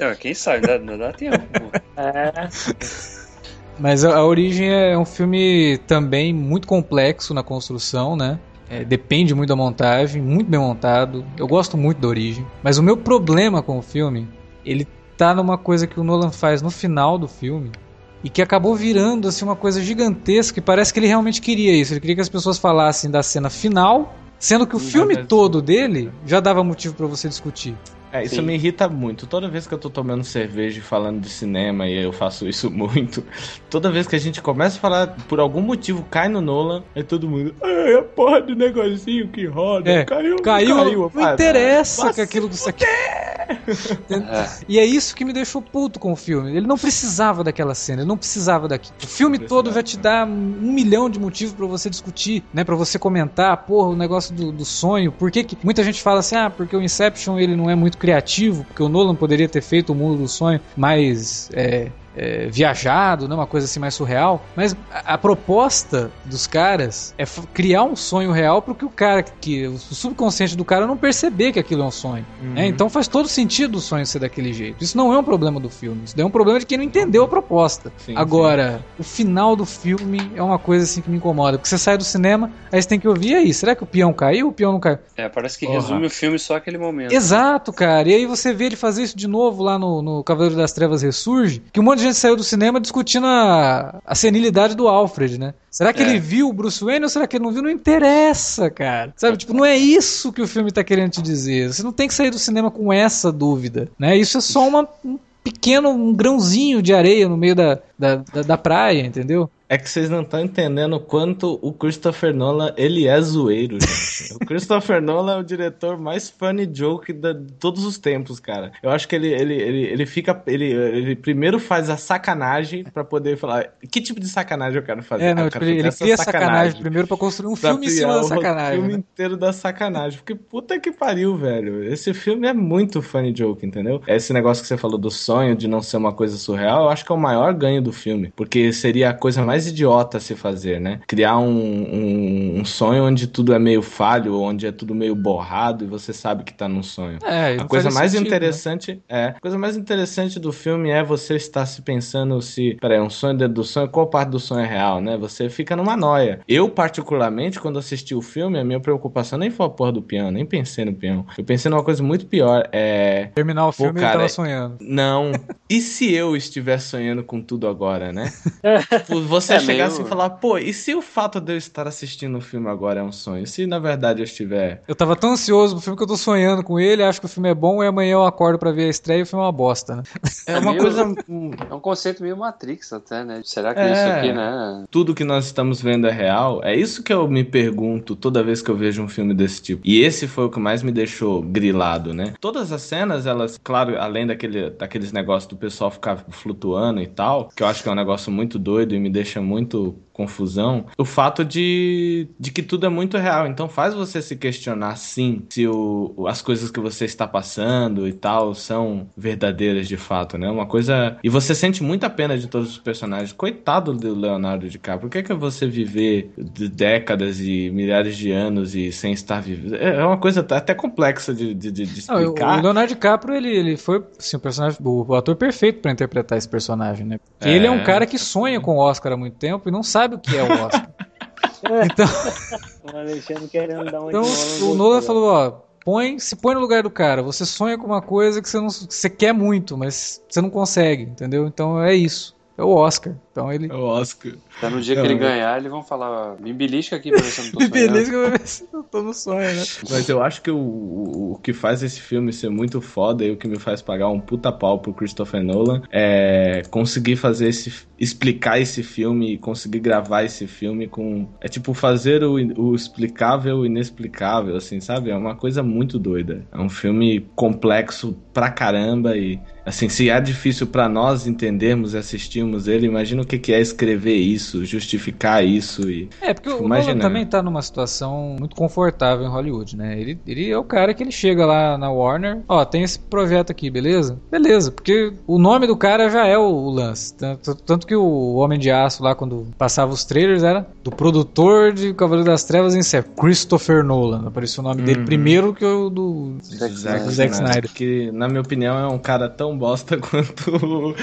É, quem sabe, dá, dá tempo. É. Mas a, a Origem é um filme também muito complexo na construção, né? É, depende muito da montagem, muito bem montado. Eu gosto muito da origem. Mas o meu problema com o filme, ele tá numa coisa que o Nolan faz no final do filme. E que acabou virando assim uma coisa gigantesca. E parece que ele realmente queria isso. Ele queria que as pessoas falassem da cena final, sendo que o filme todo dele já dava motivo para você discutir. É, isso Sim. me irrita muito. Toda vez que eu tô tomando cerveja e falando de cinema, e eu faço isso (laughs) muito, toda vez que a gente começa a falar, por algum motivo, cai no Nolan, aí todo mundo, é a porra do negocinho que roda, é, caiu, caiu, caiu. Não interessa que aquilo que você quer. e é isso que me deixou puto com o filme. Ele não precisava daquela cena, ele não precisava daquilo. O filme todo vai te dar um milhão de motivos para você discutir, né? para você comentar, porra, o negócio do, do sonho. Por que, que muita gente fala assim, ah, porque o Inception ele não é muito criativo, porque o Nolan poderia ter feito o mundo do sonho mais é, é, viajado, né? uma coisa assim mais surreal. Mas a, a proposta dos caras é criar um sonho real para que o cara, que o subconsciente do cara não perceber que aquilo é um sonho. né? Então faz todo sentido o sonho ser daquele jeito. Isso não é um problema do filme. Isso daí é um problema de quem não entendeu a proposta. Sim, Agora, o final do filme é uma coisa assim que me incomoda. Porque você sai do cinema, aí você tem que ouvir e aí. Será que o peão caiu? O peão não caiu? É, parece que Porra. resume o filme só aquele momento. Exato, cara. E aí você vê ele fazer isso de novo lá no, no Cavaleiro das Trevas Ressurge, que um monte de gente saiu do cinema discutindo a, a senilidade do Alfred, né? Será que É. ele viu o Bruce Wayne ou será que ele não viu? Não interessa, cara. Sabe, tipo, não é isso que o filme tá querendo te dizer. Você não tem que sair do cinema com essa dúvida, né? Isso é só uma, um pequeno, um grãozinho de areia no meio da, da, da, da praia, entendeu? É que vocês não estão entendendo o quanto o Christopher Nolan, ele é zoeiro, gente. o Christopher Nolan é o diretor mais funny joke de todos os tempos, cara. Eu acho que ele, ele, ele, ele fica... Ele, ele primeiro faz a sacanagem pra poder falar que tipo de sacanagem eu quero fazer. É, Ah, não, tipo, quero ele, cria sacanagem primeiro pra construir um filme em cima da criar o sacanagem. filme né? inteiro da sacanagem. Porque puta que pariu, velho. Esse filme é muito funny joke, entendeu? Esse negócio que você falou do sonho, de não ser uma coisa surreal, eu acho que é o maior ganho do filme. Porque seria a coisa mais idiota a se fazer, né? Criar um, um, um sonho onde tudo é meio falho, onde é tudo meio borrado e você sabe que tá num sonho. É, A coisa mais sentido, né? interessante é, a coisa mais interessante do filme é você estar se pensando se, peraí, um sonho dentro do sonho, qual parte do sonho é real, né? Você fica numa noia. Eu particularmente, quando assisti o filme, a minha preocupação nem foi a porra do peão, nem pensei no peão. Eu pensei numa coisa muito pior, é, Terminar o filme cara, ele tava sonhando. não. E se eu estiver sonhando com tudo agora, né? (laughs) Tipo, Você É chegar meio- assim e falar, pô, e se o fato de eu estar assistindo o filme agora é um sonho? Se na verdade eu estiver Eu tava tão ansioso pro filme que eu tô sonhando com ele, acho que o filme é bom, e amanhã eu acordo pra ver a estreia e o filme é uma bosta, né? É uma meio- coisa. É um conceito meio Matrix até, né? Será que É. isso aqui, né? Tudo que nós estamos vendo é real? É isso que eu me pergunto toda vez que eu vejo um filme desse tipo. E esse foi o que mais me deixou grilado, né? Todas as cenas, elas, claro, além daquele, daqueles negócios do pessoal ficar flutuando e tal, que eu acho que é um negócio muito doido e me deixa muito confusão, o fato de, de que tudo é muito real. Então faz você se questionar, sim, se o, as coisas que você está passando e tal são verdadeiras de fato, né? Uma coisa. E você sente muita pena de todos os personagens. Coitado do Leonardo DiCaprio. Por que, que é você viver de décadas e milhares de anos e sem estar vivo? É é uma coisa até complexa de, de, de- de Não, o explicar. Leonardo DiCaprio, ele, ele foi assim, o, personagem, o, ator perfeito pra interpretar esse personagem, né? É. ele é um cara que sonha com o Oscar há muito tempo e não sabe o que é o Oscar. (laughs) então, O Alexandre querendo dar um então o Nolan falou, ó, põe, se põe no lugar do cara. Você sonha com uma coisa que você, não, que você quer muito, mas você não consegue, entendeu? Então é isso. É o Oscar. Então ele... É o Oscar. Até no dia que ele mas- ganhar, eles vão falar, me belisca aqui pra ver se eu não tô (laughs) sonhando. Beleza que eu vou ver se eu tô no sonho, né? (laughs) Mas eu acho que o, o, que faz esse filme ser muito foda e o que me faz pagar um puta pau pro Christopher Nolan é conseguir fazer esse. explicar esse filme e conseguir gravar esse filme com. É tipo fazer o, o explicável o inexplicável, assim, sabe? É uma coisa muito doida. É um filme complexo pra caramba e. Assim, se é difícil pra nós entendermos e assistirmos ele, imagina o que que é escrever isso, justificar isso e. É, porque Fico o Nolan também tá numa situação muito confortável em Hollywood, né? Ele, ele é o cara que ele chega lá na Warner, ó, tem esse projeto aqui, beleza? Beleza, porque o nome do cara já é o, o lance. Tanto, tanto que o Homem de Aço lá, quando passava os trailers, era do produtor de Cavaleiro das Trevas em série, Christopher Nolan. Apareceu o nome dele Uhum. primeiro que o do Zack Zack, Zack Snyder. Snyder. Que, na minha opinião, é um cara tão bosta (laughs) quanto o,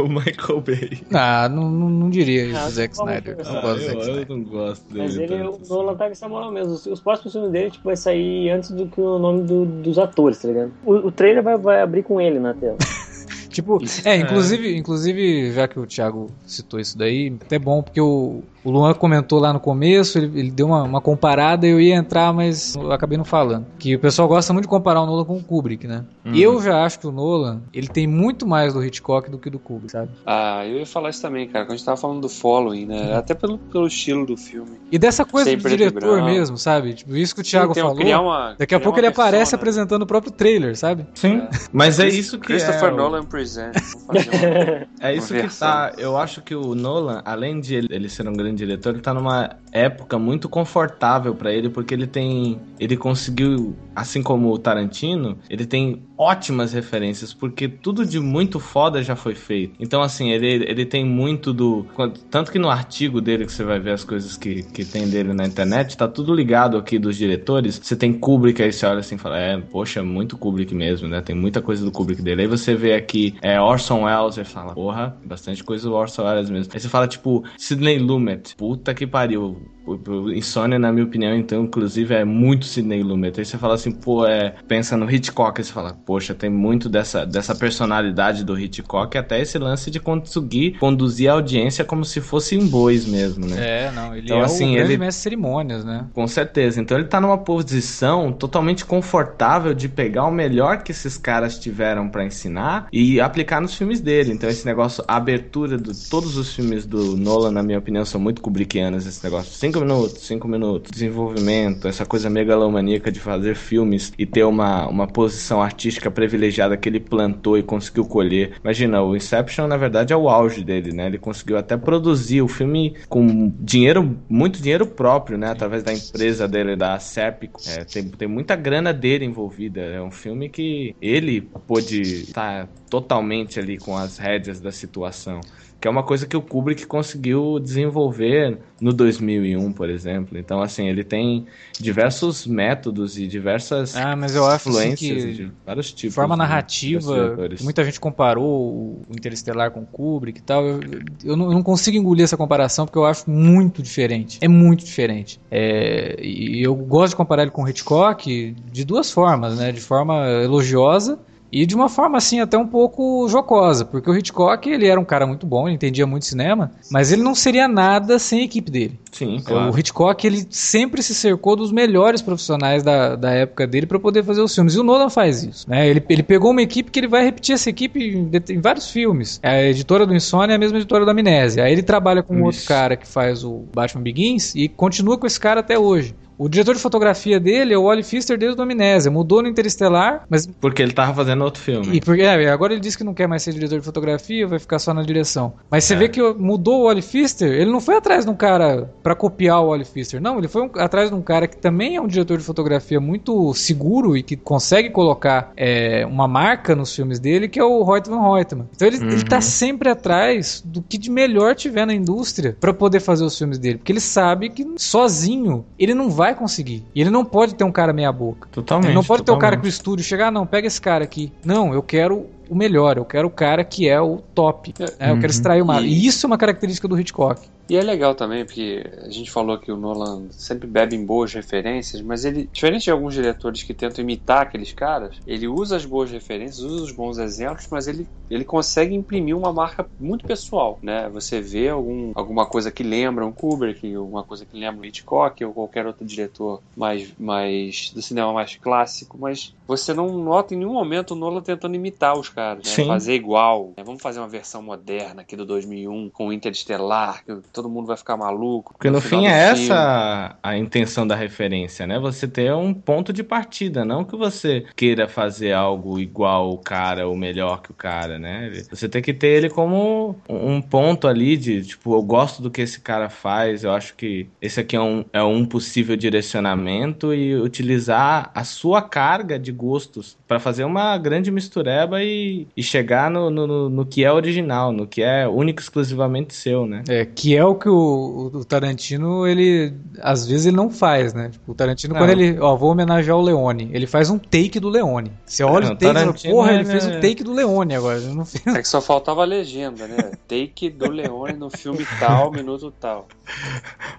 o Michael Bay. Ah, não, não, não diria isso, Ah, do Zack vamos Snyder. Eu conversar. não Ah, gosto do eu, Zack eu Snyder. não gosto dele. Mas ele, tanto o assim. Nolan tá com essa moral mesmo. Os, os próximos filmes dele tipo, vai sair antes do que o nome do- dos atores, tá ligado? O, o trailer vai, vai abrir com ele na tela. (laughs) Tipo, é, inclusive, inclusive, já que o Thiago citou isso daí, até bom, porque o, o Luan comentou lá no começo, ele, ele deu uma, uma comparada, eu ia entrar, mas eu acabei não falando. Que o pessoal gosta muito de comparar o Nolan com o Kubrick, né? Uhum. Eu já acho que o Nolan, ele tem muito mais do Hitchcock do que do Kubrick, sabe? Ah, eu ia falar isso também, cara. Quando a gente tava falando do Following, né? Até pelo, pelo estilo do filme. E dessa coisa Sem do diretor branco. mesmo, sabe? Tipo, isso que o Thiago Sim, tem um- falou. criar uma- Daqui a criar pouco ele aparece persona. apresentando o próprio trailer, sabe? Sim, mas é isso que Christopher é o- Nolan Presents. Uma- (laughs) É isso que tá. Eu acho que o Nolan, além de ele, ele ser um grande diretor, ele tá numa época muito confortável pra ele, porque ele tem. Ele conseguiu, assim como o Tarantino, ele tem ótimas referências, porque tudo de muito foda já foi feito. Então, assim, ele, ele tem muito do. Tanto que no artigo dele, que você vai ver as coisas que, que tem dele na internet, tá tudo ligado aqui dos diretores. Você tem Kubrick, aí você olha assim e fala, é, poxa, muito Kubrick mesmo, né? Tem muita coisa do Kubrick dele. Aí você vê aqui é, Orson Welles, você fala, porra, bastante coisa do Orson Welles mesmo. Aí você fala, tipo, Sidney Lumet, puta que pariu. O- o Insônia, na minha opinião, então, inclusive, é muito Sidney Lumet. Aí você fala assim, pô, é. Pensa no Hitchcock, aí você fala, poxa, tem muito dessa, dessa personalidade do Hitchcock, até esse lance de conseguir conduzir a audiência como se fossem bois mesmo, né? É, não, ele Então, é assim, o grande ele- mestre cerimônias, né? Com certeza. Então ele tá numa posição totalmente confortável de pegar o melhor que esses caras tiveram pra ensinar e aplicar nos filmes dele. Então esse negócio, a abertura de todos os filmes do Nolan, na minha opinião, são muito kubrickianos. Esse negócio, cinco minutos, cinco minutos, desenvolvimento, essa coisa megalomaníaca de fazer filmes e ter uma, uma posição artística privilegiada que ele plantou e conseguiu colher. Imagina, o Inception, na verdade, é o auge dele, né? Ele conseguiu até produzir o filme com dinheiro, muito dinheiro próprio, né? Através da empresa dele, da Serpico. É, tem, tem muita grana dele envolvida. É um filme que ele pôde estar totalmente ali com as rédeas da situação. Que é uma coisa que o Kubrick conseguiu desenvolver no 2001, por exemplo. Então, assim, ele tem diversos métodos e diversas Ah, mas eu acho assim, influências que de vários de tipos. forma narrativa, muita gente comparou o Interestelar com o Kubrick e tal. Eu, eu não, eu não consigo engolir essa comparação porque eu acho muito diferente. É muito diferente. É, e eu gosto de comparar ele com o Hitchcock de duas formas, né? De forma elogiosa e de uma forma assim até um pouco jocosa, porque o Hitchcock ele era um cara muito bom, ele entendia muito cinema, mas ele não seria nada sem a equipe dele. Sim, claro. O Hitchcock ele sempre se cercou dos melhores profissionais da, da época dele para poder fazer os filmes. E o Nolan faz isso. Né? Ele, ele pegou uma equipe que ele vai repetir essa equipe em, em vários filmes. A editora do Insônia é a mesma editora da Amnésia. Aí ele trabalha com um outro cara que faz o Batman Begins e continua com esse cara até hoje. O diretor de fotografia dele é o Wally Pfister desde o Amnésia. Mudou no Interestelar, mas Porque ele tava fazendo outro filme. e porque, é, agora ele disse que não quer mais ser diretor de fotografia, vai ficar só na direção. Mas você É. vê que mudou o Wally Pfister, ele não foi atrás de um cara pra copiar o Wally Pfister, não, ele foi um- atrás de um cara que também é um diretor de fotografia muito seguro e que consegue colocar é, uma marca nos filmes dele, que é o van Hoytman. Então ele, ele tá sempre atrás do que de melhor tiver na indústria pra poder fazer os filmes dele, porque ele sabe que sozinho ele não vai conseguir. E ele não pode ter um cara meia boca. Totalmente. Ele não pode ter o cara que o totalmente. estúdio chegar, ah, não, pega esse cara aqui. Não, eu quero o melhor, eu quero o cara que é o top. né? Eu quero extrair o máximo. E- E isso é uma característica do Hitchcock. E é legal também, porque a gente falou que o Nolan sempre bebe em boas referências, mas ele, diferente de alguns diretores que tentam imitar aqueles caras, ele usa as boas referências, usa os bons exemplos, mas ele, ele consegue imprimir uma marca muito pessoal, né? Você vê algum, alguma coisa que lembra um Kubrick, alguma coisa que lembra um Hitchcock ou qualquer outro diretor mais, mais do cinema mais clássico, mas você não nota em nenhum momento o Nolan tentando imitar os caras, né? Fazer igual, né? Vamos fazer uma versão moderna aqui do 2001 com o Interestelar, que todo mundo vai ficar maluco. Porque no final fim é filme. essa a intenção da referência, né? Você ter um ponto de partida, não que você queira fazer algo igual o cara ou melhor que o cara, né? Você tem que ter ele como um ponto ali de, tipo, eu gosto do que esse cara faz, eu acho que esse aqui é um, é um possível direcionamento e utilizar a sua carga de gostos para fazer uma grande mistureba e, e chegar no, no, no- no que é original, no que é único e exclusivamente seu, né? É, que é o que o, o Tarantino, ele, às vezes ele não faz, né? Tipo, o Tarantino, Não. quando ele, ó, vou homenagear o Leone, ele faz um take do Leone. Você olha Não, o take e porra, ele é- fez o take do Leone agora. Ele não fez... É que só faltava a legenda, né? Take do Leone no filme tal, minuto tal.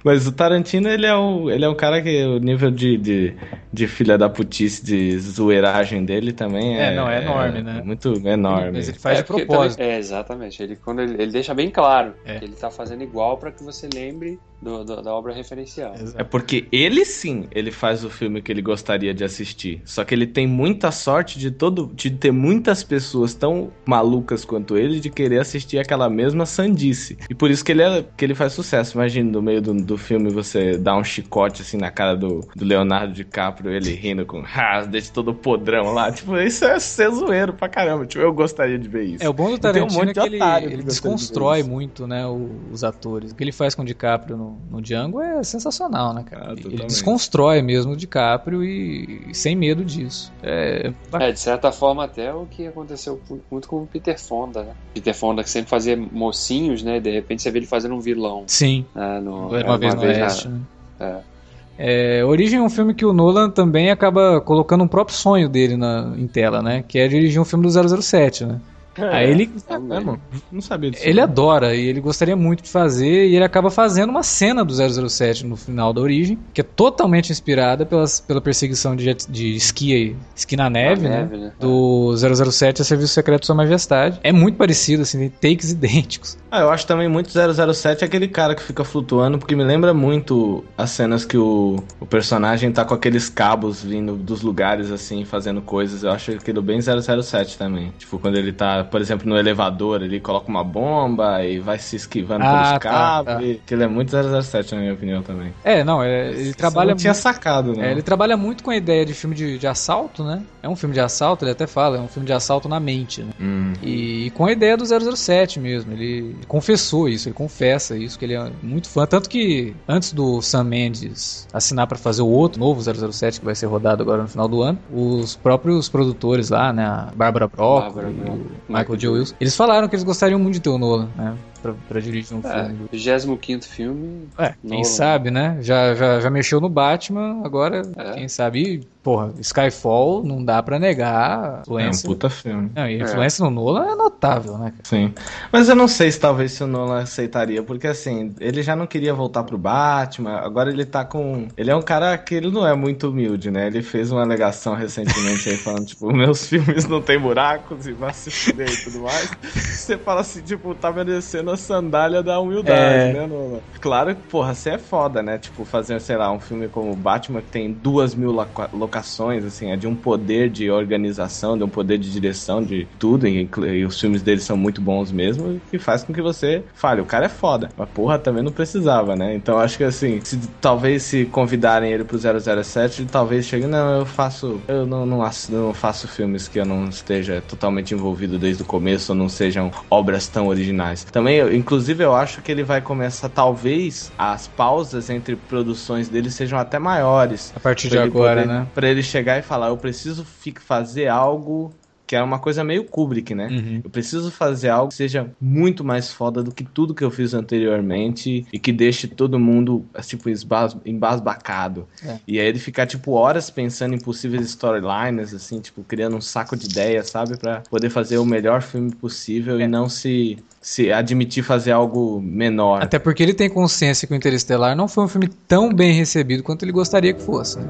Mas o Tarantino, ele é um, ele é um cara que o nível de, de, de filha da putice, de zoeiragem dele também é... É, não, é enorme, né? Muito enorme. Mas ele faz É, de propósito. também- é, exatamente. Ele, quando ele, ele deixa bem claro É. que ele tá fazendo igual pra que você lembre do- do- da obra referencial. É porque ele sim, ele faz o filme que ele gostaria de assistir. Só que ele tem muita sorte de todo de ter muitas pessoas tão malucas quanto ele de querer assistir aquela mesma sandice. E por isso que ele é, que ele faz sucesso. Imagina no meio do, do filme você dá um chicote assim na cara do, do Leonardo DiCaprio, ele rindo com ah, deixa todo podrão lá. Tipo, isso é ser zoeiro pra caramba. Tipo, eu gostaria de ver isso. É, o bom do tem um Tarantino monte é de que ele, ele de desconstrói isso. muito, né, os atores. O que ele faz com o DiCaprio no, no Django é sensacional, né, cara? Ah, ele desconstrói mesmo o DiCaprio e, e sem medo disso. É, É, de certa forma até o que aconteceu muito com o Peter Fonda, né? Peter Fonda que sempre fazia mocinhos, né? E de repente você vê ele fazendo um vilão. sim, né? No, Era uma, vez no na- Oeste. né? É. É, Origem é um filme que o Nolan também acaba colocando um próprio sonho dele na, em tela, né? Que é dirigir um filme do 007, né? Aí ele, É mesmo? Não sabia disso. ele adora e ele gostaria muito de fazer e ele acaba fazendo uma cena do 007 no final da Origem, que é totalmente inspirada pelas, pela perseguição de, jet- de esqui, esqui na neve, né? neve, né? Do 007 a Serviço Secreto de Sua Majestade. É muito parecido, assim, tem takes (laughs) idênticos. Ah, eu acho também muito 007 aquele cara que fica flutuando, porque me lembra muito as cenas que o, o personagem tá com aqueles cabos vindo dos lugares, assim, fazendo coisas. Eu acho aquilo bem 007 também. Tipo, quando ele tá, por exemplo, no elevador, ele coloca uma bomba e vai se esquivando Ah, pelos tá, cabos. tá. e- Aquilo é muito 007, na minha opinião, também. É, não, é, ele Isso trabalha não tinha muito- sacado, né? É, ele trabalha muito com a ideia de filme de, de assalto, né? É um filme de assalto, ele até fala, é um filme de assalto na mente, né? Hum. E, com a ideia do 007 mesmo, ele confessou isso, ele confessa isso, que ele é muito fã. Tanto que antes do Sam Mendes assinar pra fazer o outro novo 007, que vai ser rodado agora no final do ano, os próprios produtores lá, né, a Barbara Broccoli e Broccoli. Michael J. Wilson, eles falaram que eles gostariam muito de ter o Nolan, né, pra, pra dirigir um É, filme. 25 filme. É, quem Nolan. sabe, né? Já, já, já mexeu no Batman, agora, É. quem sabe, e, porra, Skyfall não dá pra negar a É um influência. puta filme. Não, e a influência no Nolan é notável, né? cara? Sim. Mas eu não sei se talvez se o Nolan aceitaria, porque assim, ele já não queria voltar pro Batman, agora ele tá com. Ele é um cara que ele não é muito humilde, né? Ele fez uma alegação recentemente aí falando, (laughs) tipo, meus filmes não tem buracos e vai se fuder e tudo mais. Você fala assim, tipo, tá merecendo a sandália da humildade, É. né, Nolan? Claro que, porra, você é foda, né? Tipo, fazer, sei lá, um filme como Batman que tem duas mil loca- locações, assim, é de um poder de organização, de um poder de direção, de tudo, e, e os filmes dele são muito bons mesmo, que faz com que você fale, o cara é foda. Mas porra, também não precisava, né? Então acho que assim, se talvez se convidarem ele pro 007, ele talvez chegue, não, eu faço, eu não, não, não faço filmes que eu não esteja totalmente envolvido desde o começo, ou não sejam obras tão originais. Também, inclusive, eu acho que ele vai começar, talvez, as pausas entre produções dele sejam até maiores. A partir de agora, poder- né? Pra ele chegar e falar, eu preciso fazer algo que é uma coisa meio Kubrick, né? Uhum. Eu preciso fazer algo que seja muito mais foda do que tudo que eu fiz anteriormente e que deixe todo mundo, tipo, esbas- embasbacado. É. E aí ele ficar, tipo, horas pensando em possíveis storylines, assim, tipo, criando um saco de ideias, sabe? Pra poder fazer o melhor filme possível É. e não se, se admitir fazer algo menor. Até porque ele tem consciência que o Interestelar não foi um filme tão bem recebido quanto ele gostaria que fosse. né?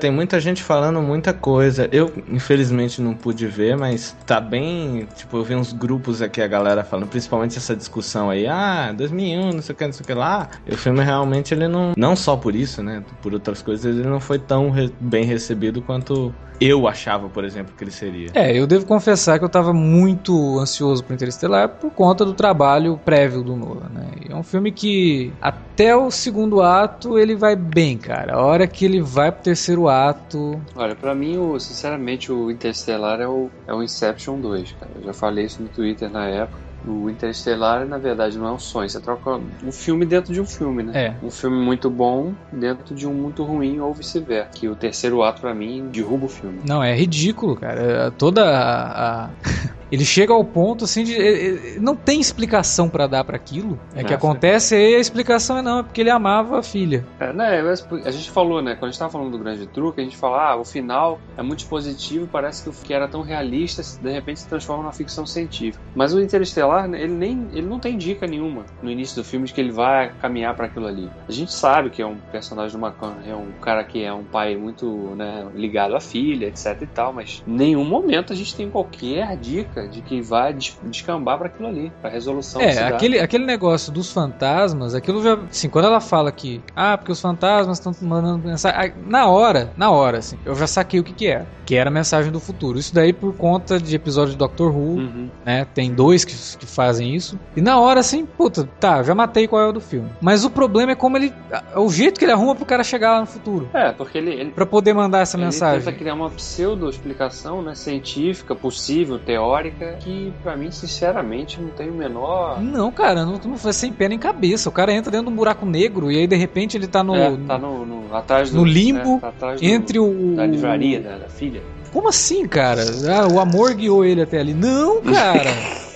Tem muita gente falando muita coisa. Eu, infelizmente, não pude ver, mas tá bem. Tipo, eu vi uns grupos aqui, a galera falando, principalmente essa discussão aí, ah, 2001, não sei o que, não sei o que lá. E o filme realmente, ele não. Não só por isso, né? Por outras coisas, ele não foi tão re- bem recebido quanto eu achava, por exemplo, que ele seria. É, eu devo confessar que eu tava muito ansioso pro Interestelar por conta do trabalho prévio do Nolan, né? E É um filme que até o segundo ato ele vai bem, cara. A hora que ele vai pro terceiro ato, Olha, pra mim, o, sinceramente, o Interstellar é o, é o Inception 2, cara. Eu já falei isso no Twitter na época. O Interstellar, na verdade, não é um sonho. Você troca um filme dentro de um filme, né? É. Um filme muito bom dentro de um muito ruim ou vice-versa. Que o terceiro ato, pra mim, derruba o filme. não, é ridículo, cara. Toda a- (laughs) Ele chega ao ponto assim de ele- não tem explicação pra dar pra aquilo. É que Nossa. acontece aí a explicação é não, é porque ele amava a filha. É, né, a gente falou, né? Quando a gente tava falando do grande truque, a gente fala, ah, o final é muito positivo, parece que o que era tão realista, de repente se transforma numa ficção científica. Mas o Interestelar, né, ele nem ele não tem dica nenhuma no início do filme de que ele vai caminhar pra aquilo ali. A gente sabe que é um personagem do Macan, é um cara que é um pai muito, né, ligado à filha, etc e tal, mas em nenhum momento a gente tem qualquer dica de que vai des- descambar pra aquilo ali, pra resolução É, dá. aquele, aquele negócio dos fantasmas, aquilo já. Assim, quando ela fala que. Ah, porque os fantasmas estão mandando mensagem. Na hora, na hora, assim, eu já saquei o que, que era. Que era a mensagem do futuro. Isso daí por conta de episódio de Doctor Who, Uhum. né? Tem dois que, que fazem isso. E na hora, assim, puta, tá, já matei qual é o do filme. Mas o problema é como ele. O jeito que ele arruma pro cara chegar lá no futuro. É, porque ele, ele Pra poder mandar essa Ele mensagem. tenta criar uma pseudo-explicação né, científica, possível, teórica, que pra mim, sinceramente, não tem o menor. Não, cara, não, não foi sem pé nem cabeça. O cara entra dentro de um buraco negro e aí de repente ele tá no. É, tá no, no- atrás do, no limbo, né, tá atrás do- entre o. da livraria da, da filha. Como assim, cara? Ah, o amor guiou ele até ali. Não, cara. (laughs)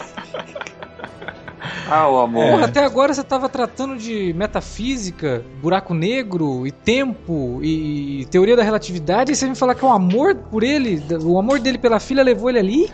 Ah, o amor. Porra, até agora você tava tratando de metafísica, buraco negro e tempo e teoria da relatividade e você me falar que o amor por ele, o amor dele pela filha levou ele ali?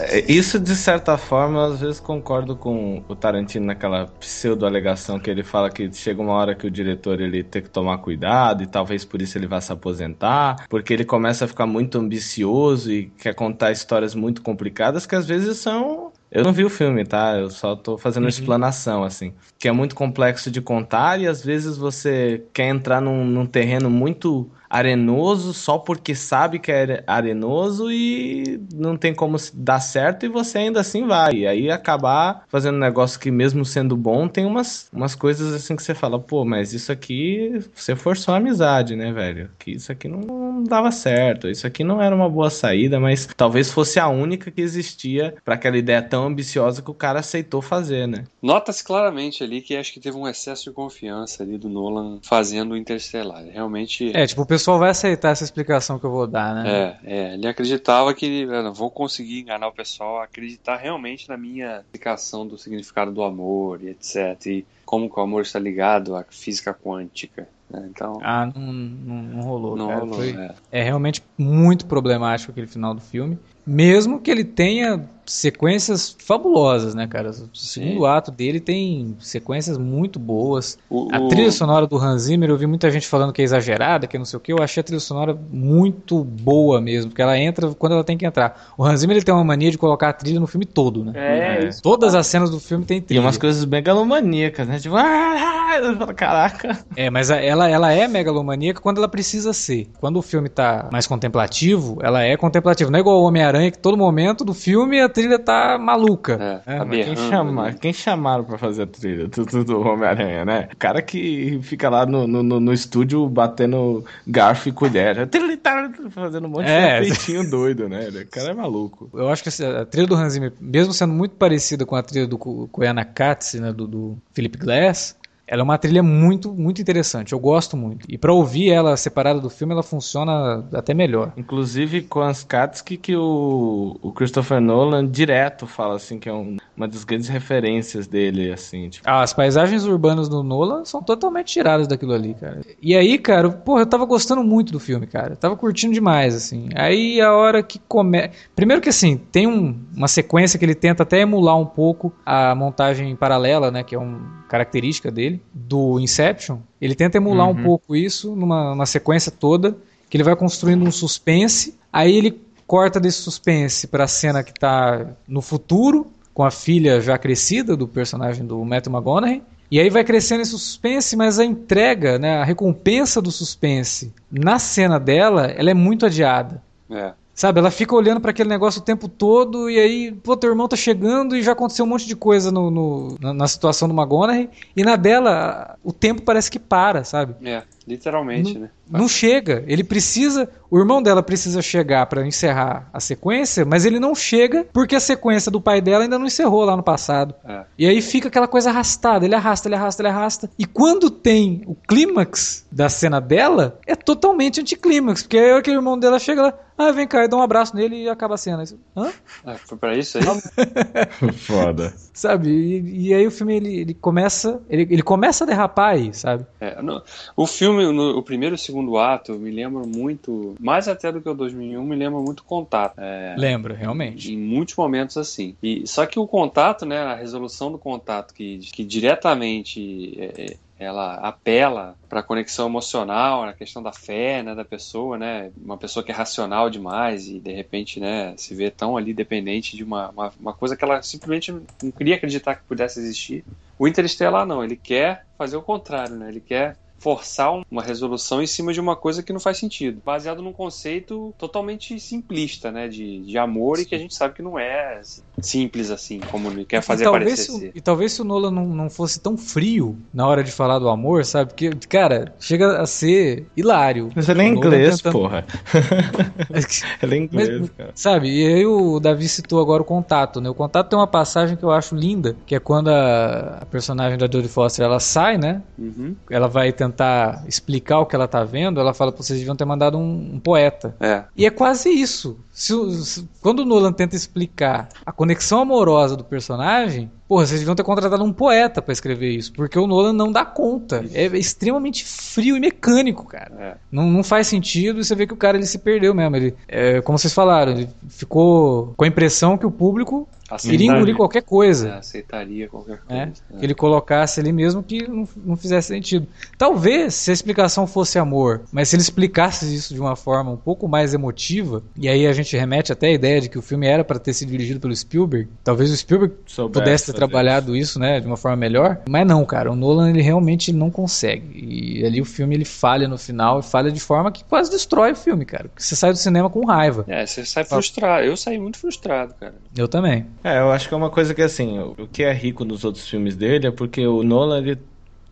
É, Isso, de certa forma, eu às vezes concordo com o Tarantino naquela pseudo-alegação que ele fala que chega uma hora que o diretor ele tem que tomar cuidado e talvez por isso ele vá se aposentar, porque ele começa a ficar muito ambicioso e quer contar histórias muito complicadas que às vezes são. Eu não vi o filme, tá? Eu só tô fazendo uma explanação, assim. Que é muito complexo de contar e às vezes você quer entrar num, num terreno muito arenoso só porque sabe que é arenoso e não tem como se dar certo e você ainda assim vai. E aí acabar fazendo um negócio que mesmo sendo bom tem umas, umas coisas assim que você fala, pô, mas isso aqui você forçou a amizade, né, velho? Que isso aqui não, não dava certo, isso aqui não era uma boa saída, mas talvez fosse a única que existia para aquela ideia tão ambiciosa que o cara aceitou fazer, né? Nota-se claramente ali que acho que teve um excesso de confiança ali do Nolan fazendo o Interstellar. Realmente. É, tipo, o pessoal vai aceitar essa explicação que eu vou dar, né? É, é, ele acreditava que eu vou conseguir enganar o pessoal a acreditar realmente na minha explicação do significado do amor e etc. E como que o amor está ligado à física quântica. né? Então, Ah, não, não, não rolou, não rolou. Foi- é. é realmente muito problemático aquele final do filme. Mesmo que ele tenha sequências fabulosas, né, cara? O segundo ato dele tem sequências muito boas. O- A o- trilha sonora do Hans Zimmer, eu vi muita gente falando que é exagerada, que não sei o que. Eu achei a trilha sonora muito boa mesmo, porque ela entra quando ela tem que entrar. O Hans Zimmer ele tem uma mania de colocar a trilha no filme todo, né? É, É. isso. Todas as cenas do filme tem E trilha. umas coisas megalomaníacas, né? Tipo, (laughs) ah, eu falo, caraca. É, mas ela, ela é megalomaníaca quando ela precisa ser. Quando o filme tá mais contemplativo, ela é contemplativa. Não é igual o Homem-Aranha, que todo momento do filme a trilha tá maluca. É, É, tá Mas quem, berrando chama, ali. quem chamaram pra fazer a trilha do, do, do Homem-Aranha, né? O cara que fica lá no, no, no- estúdio batendo garfo e colher. Tá Fazendo um monte É. de efeitinho doido, né? O cara é maluco. Eu acho que a trilha do Hans Zimmer, mesmo sendo muito parecida com a trilha do Ko- Koyana Katz, né, do, do Philip Glass, ela é uma trilha muito, muito interessante. Eu gosto muito. E pra ouvir ela separada do filme, ela funciona até melhor. Inclusive com as Katsky que o, o Christopher Nolan direto fala assim que é um- uma das grandes referências dele, assim, tipo. Ah, As paisagens urbanas do Nolan são totalmente tiradas daquilo ali, cara. E aí, cara, porra, eu tava gostando muito do filme, cara. Eu tava curtindo demais, assim. Aí a hora que começa. Primeiro que assim, tem um- uma sequência que ele tenta até emular um pouco a montagem paralela, né? Que é uma característica dele, do Inception. Ele tenta emular um pouco isso numa, numa sequência toda, que ele vai construindo um suspense. Aí ele corta desse suspense pra cena que tá no futuro, com a filha já crescida do personagem do Matthew McConaughey. E aí vai crescendo esse suspense, mas a entrega, né, a recompensa do suspense na cena dela, ela é muito adiada. É. Sabe, ela fica olhando pra aquele negócio o tempo todo e aí, pô, teu irmão tá chegando e já aconteceu um monte de coisa no, no- na, na situação do McGonaghy e na dela o tempo parece que para, sabe? É, Literalmente, né? Não chega. Ele precisa. O irmão dela precisa chegar pra encerrar a sequência, mas ele não chega porque a sequência do pai dela ainda não encerrou lá no passado. É. E aí fica aquela coisa arrastada. Ele arrasta, ele arrasta, ele arrasta. E quando tem o clímax da cena dela, é totalmente anticlímax. Porque aí aquele irmão dela chega lá, ah, vem cá, dá um abraço nele e acaba a cena. Hã? Ah, foi pra isso aí? (laughs) Foda. Sabe? E, e aí o filme ele, ele começa. Ele, ele começa a derrapar aí, sabe? É, no- o filme, no, o primeiro e o segundo ato, me lembra muito, mais até do que o 2001, me lembra muito Contato. É, Lembra, realmente. em muitos momentos assim. E, só que o contato, né, a resolução do contato, que, que diretamente é, é, ela apela para a conexão emocional, na questão da fé, né, da pessoa, né, uma pessoa que é racional demais e de repente, né, se vê tão ali dependente de uma, uma, uma coisa que ela simplesmente não queria acreditar que pudesse existir. O Interestelar não, ele quer fazer o contrário, né, ele quer forçar um- uma resolução em cima de uma coisa que não faz sentido, baseado num conceito totalmente simplista, né, de, de amor e que a gente sabe que não é simples assim, como ele quer fazer e talvez, parecer se, ser. e talvez se o Nolan não, não fosse tão frio na hora de falar do amor, sabe? Porque, cara, chega a ser hilário. Mas ele é inglês, tentando- porra. (laughs) Ele é inglês, Mas- cara. Sabe? E aí o Davi citou agora o contato, né? O contato tem uma passagem que eu acho linda, que é quando a, a personagem da Jodie Foster ela sai, né? Uhum. Ela vai tentar explicar o que ela tá vendo, ela fala, "Pô, vocês deviam ter mandado um, um poeta. É, E é quase isso. Se se- quando o Nolan tenta explicar a conexão amorosa do personagem, porra, vocês deviam ter contratado um poeta pra escrever isso, porque o Nolan não dá conta. É extremamente frio e mecânico, cara. é. Não, não faz sentido e você vê que o cara ele se perdeu mesmo. Ele, é, como vocês falaram, ele ficou com a impressão que o público iria engolir qualquer É, coisa. aceitaria qualquer né? coisa. É. Que ele colocasse ali mesmo que não, não fizesse sentido. Talvez se a explicação fosse amor, mas se ele explicasse isso de uma forma um pouco mais emotiva, e aí a gente remete até a ideia de que o filme era para ter sido dirigido pelo Spielberg, talvez o Spielberg Soubesse pudesse ter trabalhado isso, né, de uma forma melhor, mas não, cara, o Nolan ele realmente não consegue. E ali o filme ele falha no final e falha de forma que quase destrói o filme, cara. Você sai do cinema com raiva. É, você sai frustrado. Eu saí muito frustrado, cara. Eu também. É, eu acho que é uma coisa que assim, o o que é rico nos outros filmes dele é porque o Nolan, ele,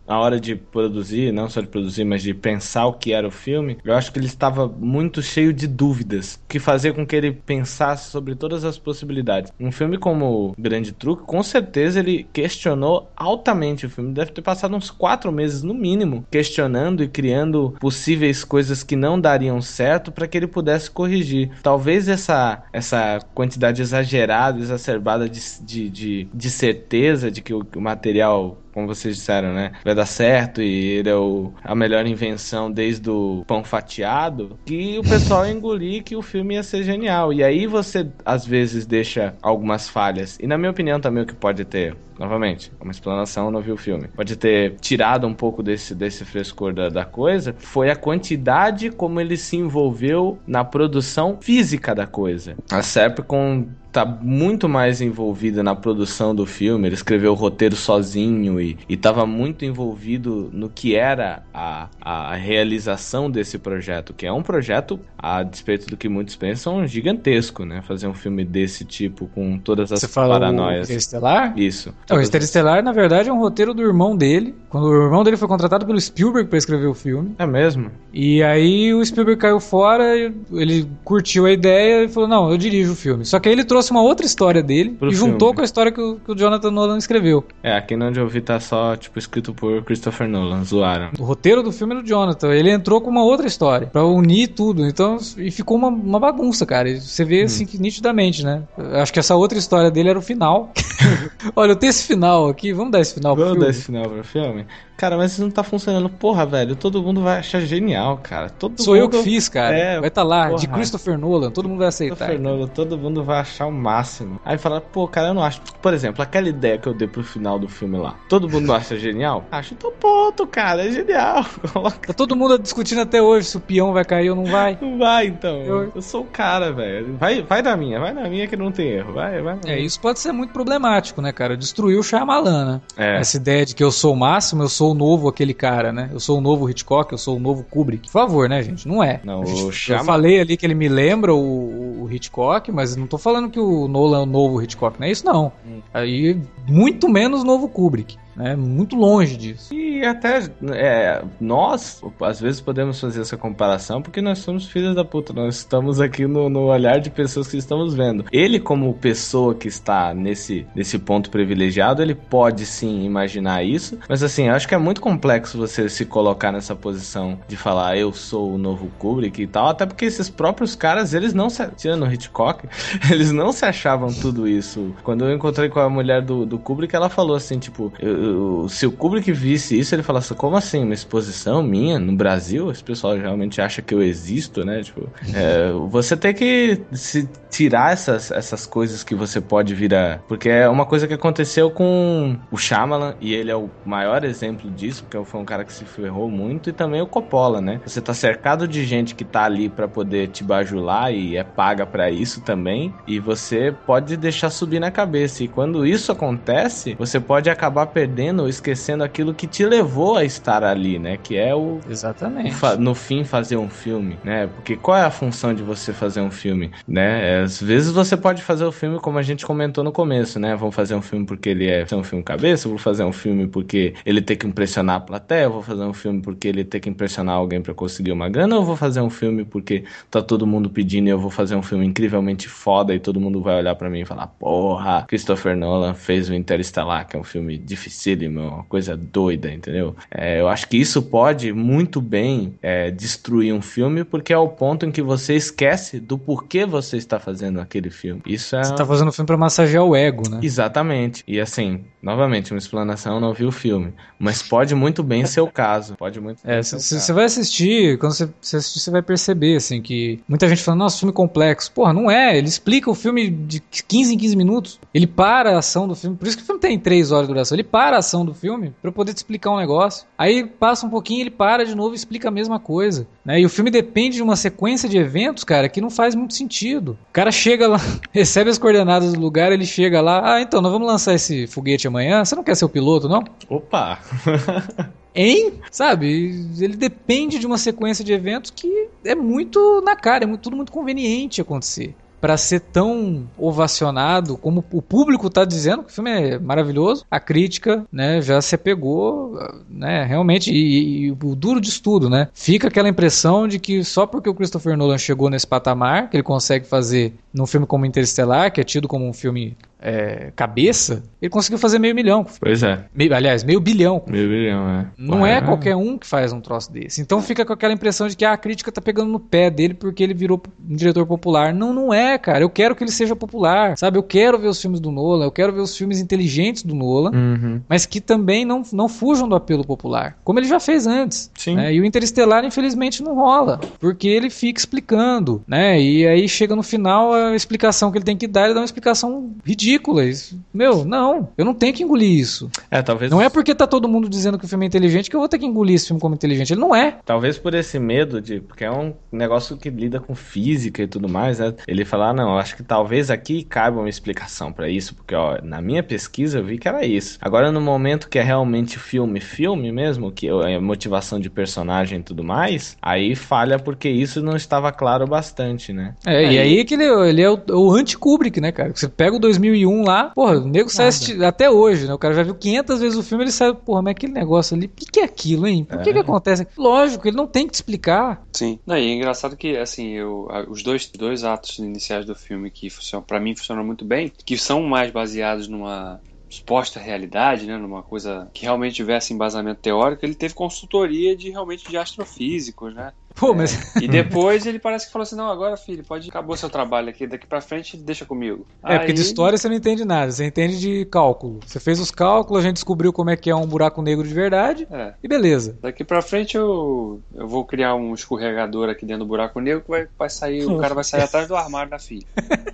na hora de produzir, não só de produzir, mas de pensar o que era o filme, eu acho que ele estava muito cheio de dúvidas, que fazia com que ele pensasse sobre todas as possibilidades. Um filme como Grande Truque, com certeza ele questionou altamente o filme, deve ter passado uns quatro meses no mínimo, questionando e criando possíveis coisas que não dariam certo para que ele pudesse corrigir. Talvez essa, essa quantidade exagerada, exacerbada de, de, de, de certeza de que o, o material como vocês disseram, né? Vai dar certo e ele é o, a melhor invenção desde o pão fatiado, que o pessoal ia (laughs) engolir que o filme ia ser genial. E aí você, às vezes, deixa algumas falhas. E na minha opinião também o que pode ter, novamente, uma explanação, eu não vi o filme, pode ter tirado um pouco desse, desse frescor da, da coisa, foi a quantidade como ele se envolveu na produção física da coisa. A Serpcon tá muito mais envolvida na produção do filme. Ele escreveu o roteiro sozinho e, e tava muito envolvido no que era a, a realização desse projeto, que é um projeto, a despeito do que muitos pensam, gigantesco, né? Fazer um filme desse tipo com todas as Você fala o paranoias. Interestelar? Isso. Não, o Interestelar, na verdade, é um roteiro do irmão dele. Quando o irmão dele foi contratado pelo Spielberg pra escrever o filme. É mesmo? E aí o Spielberg caiu fora, ele curtiu a ideia e falou: Não, eu dirijo o filme. Só que aí ele trouxe uma outra história dele Pro e juntou filme. com a história que o, que o Jonathan Nolan escreveu. É, aqui onde eu vi tá só, tipo, escrito por Christopher Nolan, zoaram. O roteiro do filme é do Jonathan. Ele entrou com uma outra história pra unir tudo. Então, e ficou uma, uma bagunça, cara. E Você vê assim que nitidamente, né? Eu acho que essa outra história dele era o final. (laughs) Olha, eu tenho esse final aqui. Vamos dar esse final pro Vamos filme? dar esse final pro filme? Cara, mas isso não tá funcionando. Porra, velho, todo mundo vai achar genial, cara. Todo Sou mundo... eu que fiz, cara. É, vai estar lá, de porra. Christopher Nolan. Todo mundo vai aceitar. Christopher Nolan, todo mundo vai achar o máximo. Aí fala, pô, cara, eu não acho. Por exemplo, aquela ideia que eu dei pro final do filme lá. Todo mundo acha genial? (laughs) Acho, então ponto, cara, é genial. (laughs) Tá todo mundo discutindo até hoje se o peão vai cair ou não vai. Não vai, então. Eu- Eu, sou o cara, velho. Vai, vai na minha, vai na minha que não tem erro. Vai, vai. É, isso pode ser muito problemático, né, cara? Destruiu o Shyamalan, né? É. Essa ideia de que eu sou o máximo, eu sou o novo aquele cara, né? Eu sou o novo Hitchcock, eu sou o novo Kubrick. Por favor, né, gente? Não é. Não, gente- o Eu falei ali que ele me lembra o, o Hitchcock, mas não tô falando que o Nolan é o novo Hitchcock, não é isso não. Hum. Aí, muito menos o novo Kubrick. Né? Muito longe disso. E até é, nós, às vezes, podemos fazer essa comparação porque nós somos filhos da puta. Nós estamos aqui no, no olhar de pessoas que estamos vendo. Ele, como pessoa que está nesse, nesse ponto privilegiado, ele pode sim imaginar isso. Mas assim, eu acho que é muito complexo você se colocar nessa posição de falar eu sou o novo Kubrick e tal. Até porque esses próprios caras, eles não se. Tirando Hitchcock, (laughs) eles não se achavam tudo isso. Quando eu encontrei com a mulher do, do Kubrick, ela falou assim: tipo, eu, se o Kubrick visse isso, ele falasse, como assim? Uma exposição minha no Brasil? Esse pessoal realmente acha que eu existo, né? Tipo, é, você tem que se tirar essas, essas coisas que você pode vir a. Porque é uma coisa que aconteceu com o Shyamalan, e ele é o maior exemplo disso, porque foi um cara que se ferrou muito, e também o Coppola, né? Você tá cercado de gente que tá ali para poder te bajular e é paga para isso também, e você pode deixar subir na cabeça. E quando isso acontece, você pode acabar perdendo ou esquecendo aquilo que te levou a estar ali, né? Que é o. Exatamente. o no fim, fazer um filme, né? Porque qual é a função de você fazer um filme, né? Às vezes você pode fazer o filme como a gente comentou no começo, né? Vamos fazer um filme porque ele é um filme cabeça, vou fazer um filme porque ele tem que impressionar a plateia, vou fazer um filme porque ele tem que impressionar alguém para conseguir uma grana, ou vou fazer um filme porque tá todo mundo pedindo e eu vou fazer um filme incrivelmente foda e todo mundo vai olhar para mim e falar: "Porra, Christopher Nolan fez o Interestelar, que é um filme dificílimo, uma coisa doida, entendeu? É, eu acho que isso pode muito bem é, destruir um filme porque é o ponto em que você esquece do porquê você está fazendo aquele filme. Isso é. Você tá fazendo um filme pra massagear o ego, né? Exatamente. E assim, novamente, uma explanação, eu não vi o filme. Mas pode muito bem ser o caso. Pode muito É, se você vai assistir, quando você, você assistir, você vai perceber, assim, que muita gente fala, nossa, filme complexo. Porra, não é. Ele explica o filme de 15 em 15 minutos. Ele para a ação do filme. Por isso que o filme tem 3 horas de duração. Ele para a ação do filme pra poder te explicar um negócio. Aí passa um pouquinho, ele para de novo e explica a mesma coisa. Né? E o filme depende de uma sequência de eventos, cara, que não faz muito sentido. O cara chega lá, (laughs) recebe as coordenadas do lugar, ele chega lá, ah, então, nós vamos lançar esse foguete amanhã. Você não quer ser o piloto, não? Opa! (laughs) Hein? Sabe? Ele depende de uma sequência de eventos que é muito na cara, é muito, tudo muito conveniente acontecer para ser tão ovacionado como o público está dizendo que o filme é maravilhoso, a crítica, né, já se pegou, né, realmente e, e, o duro de estudo, né? Fica aquela impressão de que só porque o Christopher Nolan chegou nesse patamar, que ele consegue fazer num filme como Interestelar, que é tido como um filme é, cabeça, ele conseguiu fazer meio milhão. Pois é. Meio, aliás, meio bilhão. Meio bilhão, é. Não é qualquer um que faz um troço desse. Então fica com aquela impressão de que ah, a crítica tá pegando no pé dele porque ele virou um diretor popular. Não, não é, cara. Eu quero que ele seja popular, sabe? Eu quero ver os filmes do Nolan, eu quero ver os filmes inteligentes do Nolan, uhum. mas que também não, não fujam do apelo popular, como ele já fez antes. Sim. Né? E o Interestelar, infelizmente, não rola, porque ele fica explicando, né? E aí chega no final a explicação que ele tem que dar, ele dá uma explicação ridícula. Isso meu, não, eu não tenho que engolir isso. É, talvez. Não é porque tá todo mundo dizendo que o filme é inteligente que eu vou ter que engolir esse filme como inteligente. Ele não é. Talvez por esse medo de. Porque é um negócio que lida com física e tudo mais, né? Ele falar, ah, não, eu acho que talvez aqui caiba uma explicação para isso, porque, ó, na minha pesquisa eu vi que era isso. Agora, no momento que é realmente filme, filme mesmo, que é motivação de personagem e tudo mais, aí falha porque isso não estava claro bastante, né? É, aí... e aí que ele, ele é o, o anti-Kubrick, né, cara? Você pega o 2001 lá, porra, o nego sai até hoje, né? O cara já viu 500 vezes o filme, ele sai, porra, mas aquele negócio ali, o que, que é aquilo, hein? Por que, é. que acontece? Lógico, ele não tem que te explicar. Sim. Não, e é engraçado que, assim, eu, os dois, dois atos iniciais do filme que funcionam, pra mim funcionam muito bem, que são mais baseados numa suposta realidade, né, numa coisa que realmente tivesse embasamento teórico, ele teve consultoria de realmente de astrofísicos, né? Pô, mas... É, e depois ele parece que falou assim: não, agora, filho, pode. Acabou seu trabalho aqui, daqui pra frente deixa comigo. É, Aí... porque de história você não entende nada, você entende de cálculo. Você fez os cálculos, a gente descobriu como é que é um buraco negro de verdade. É. E beleza. Daqui pra frente eu, eu vou criar um escorregador aqui dentro do buraco negro que vai, vai sair, o cara vai sair (laughs) atrás do armário da filha.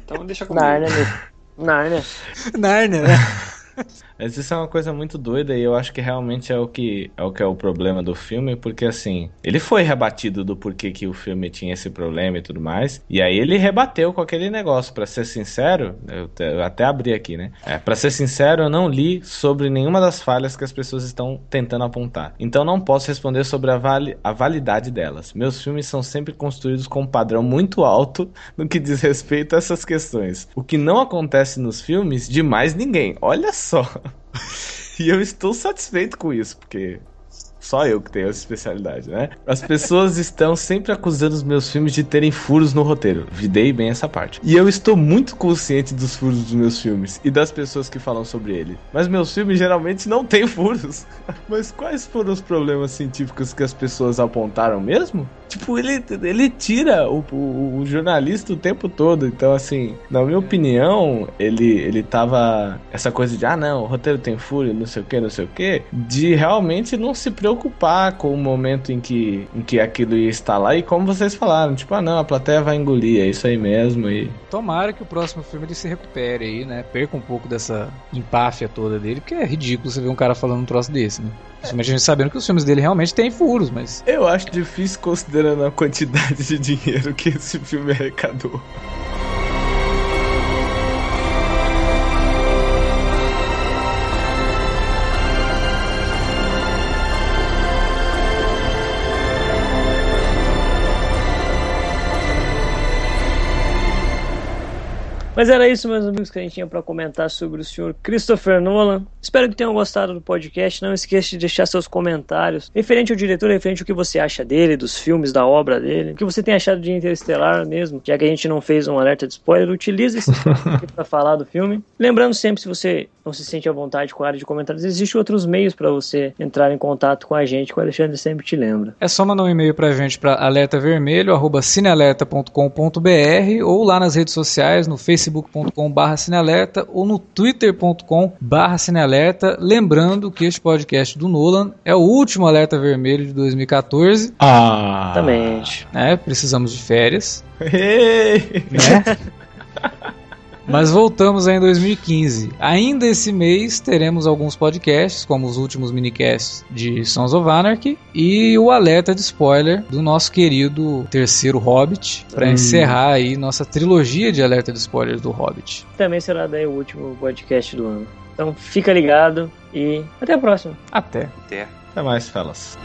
Então deixa comigo. Narnia, Narnia. Narnia, (laughs) né? Mas isso é uma coisa muito doida e eu acho que realmente é o que é o que é o problema do filme, porque assim, ele foi rebatido do porquê que o filme tinha esse problema e tudo mais, e aí ele rebateu com aquele negócio, para ser sincero, eu, eu, até abri aqui, né? É, para ser sincero, eu não li sobre nenhuma das falhas que as pessoas estão tentando apontar. Então não posso responder sobre a, vali, a validade delas. Meus filmes são sempre construídos com um padrão muito alto no que diz respeito a essas questões. O que não acontece nos filmes de mais ninguém. Olha só. (laughs) (laughs) E eu estou satisfeito com isso, porque só eu que tenho essa especialidade, né? As pessoas estão sempre acusando os meus filmes de terem furos no roteiro. Videi bem essa parte. E eu estou muito consciente dos furos dos meus filmes e das pessoas que falam sobre ele. Mas meus filmes geralmente não têm furos. (laughs) Mas quais foram os problemas científicos que as pessoas apontaram mesmo? Tipo, ele, ele tira o, o, o jornalista o tempo todo. Então, assim, na minha opinião, ele, ele tava. Essa coisa de, ah, não, o roteiro tem furo, não sei o que, não sei o que. De realmente não se preocupar com o momento em que, em que aquilo ia estar lá. E como vocês falaram, tipo, ah, não, a plateia vai engolir, é isso aí mesmo. E... Tomara que o próximo filme ele se recupere aí, né? Perca um pouco dessa empáfia toda dele, porque é ridículo você ver um cara falando um troço desse, né? Principalmente a gente sabendo que os filmes dele realmente têm furos, mas. Eu acho difícil considerando a quantidade de dinheiro que esse filme arrecadou. Mas era isso, meus amigos, que a gente tinha para comentar sobre o senhor Christopher Nolan. Espero que tenham gostado do podcast. Não esqueça de deixar seus comentários referente ao diretor, referente ao que você acha dele, dos filmes, da obra dele, o que você tem achado de Interestelar mesmo, já que a gente não fez um alerta de spoiler. Utilize esse (laughs) aqui para falar do filme. Lembrando sempre, se você não se sente à vontade com a área de comentários, existem outros meios para você entrar em contato com a gente, que o Alexandre sempre te lembra. É só mandar um e-mail pra gente para alertavermelho@cinealerta.com.br ou lá nas redes sociais, no facebook.com/barra cinealerta ou no twitter.com/barra cinealerta. Lembrando que este podcast do Nolan é o último alerta vermelho de 2014. Ah! Exatamente. Né? Precisamos de férias. Ei! né? (laughs) Mas voltamos aí em 2015. Ainda esse mês teremos alguns podcasts, como os últimos minicasts de Sons of Anarchy e o alerta de spoiler do nosso querido terceiro Hobbit, para encerrar aí nossa trilogia de alerta de spoilers do Hobbit. Também será daí o último podcast do ano. Então fica ligado e até a próxima. Até. Até. Até mais, fellas.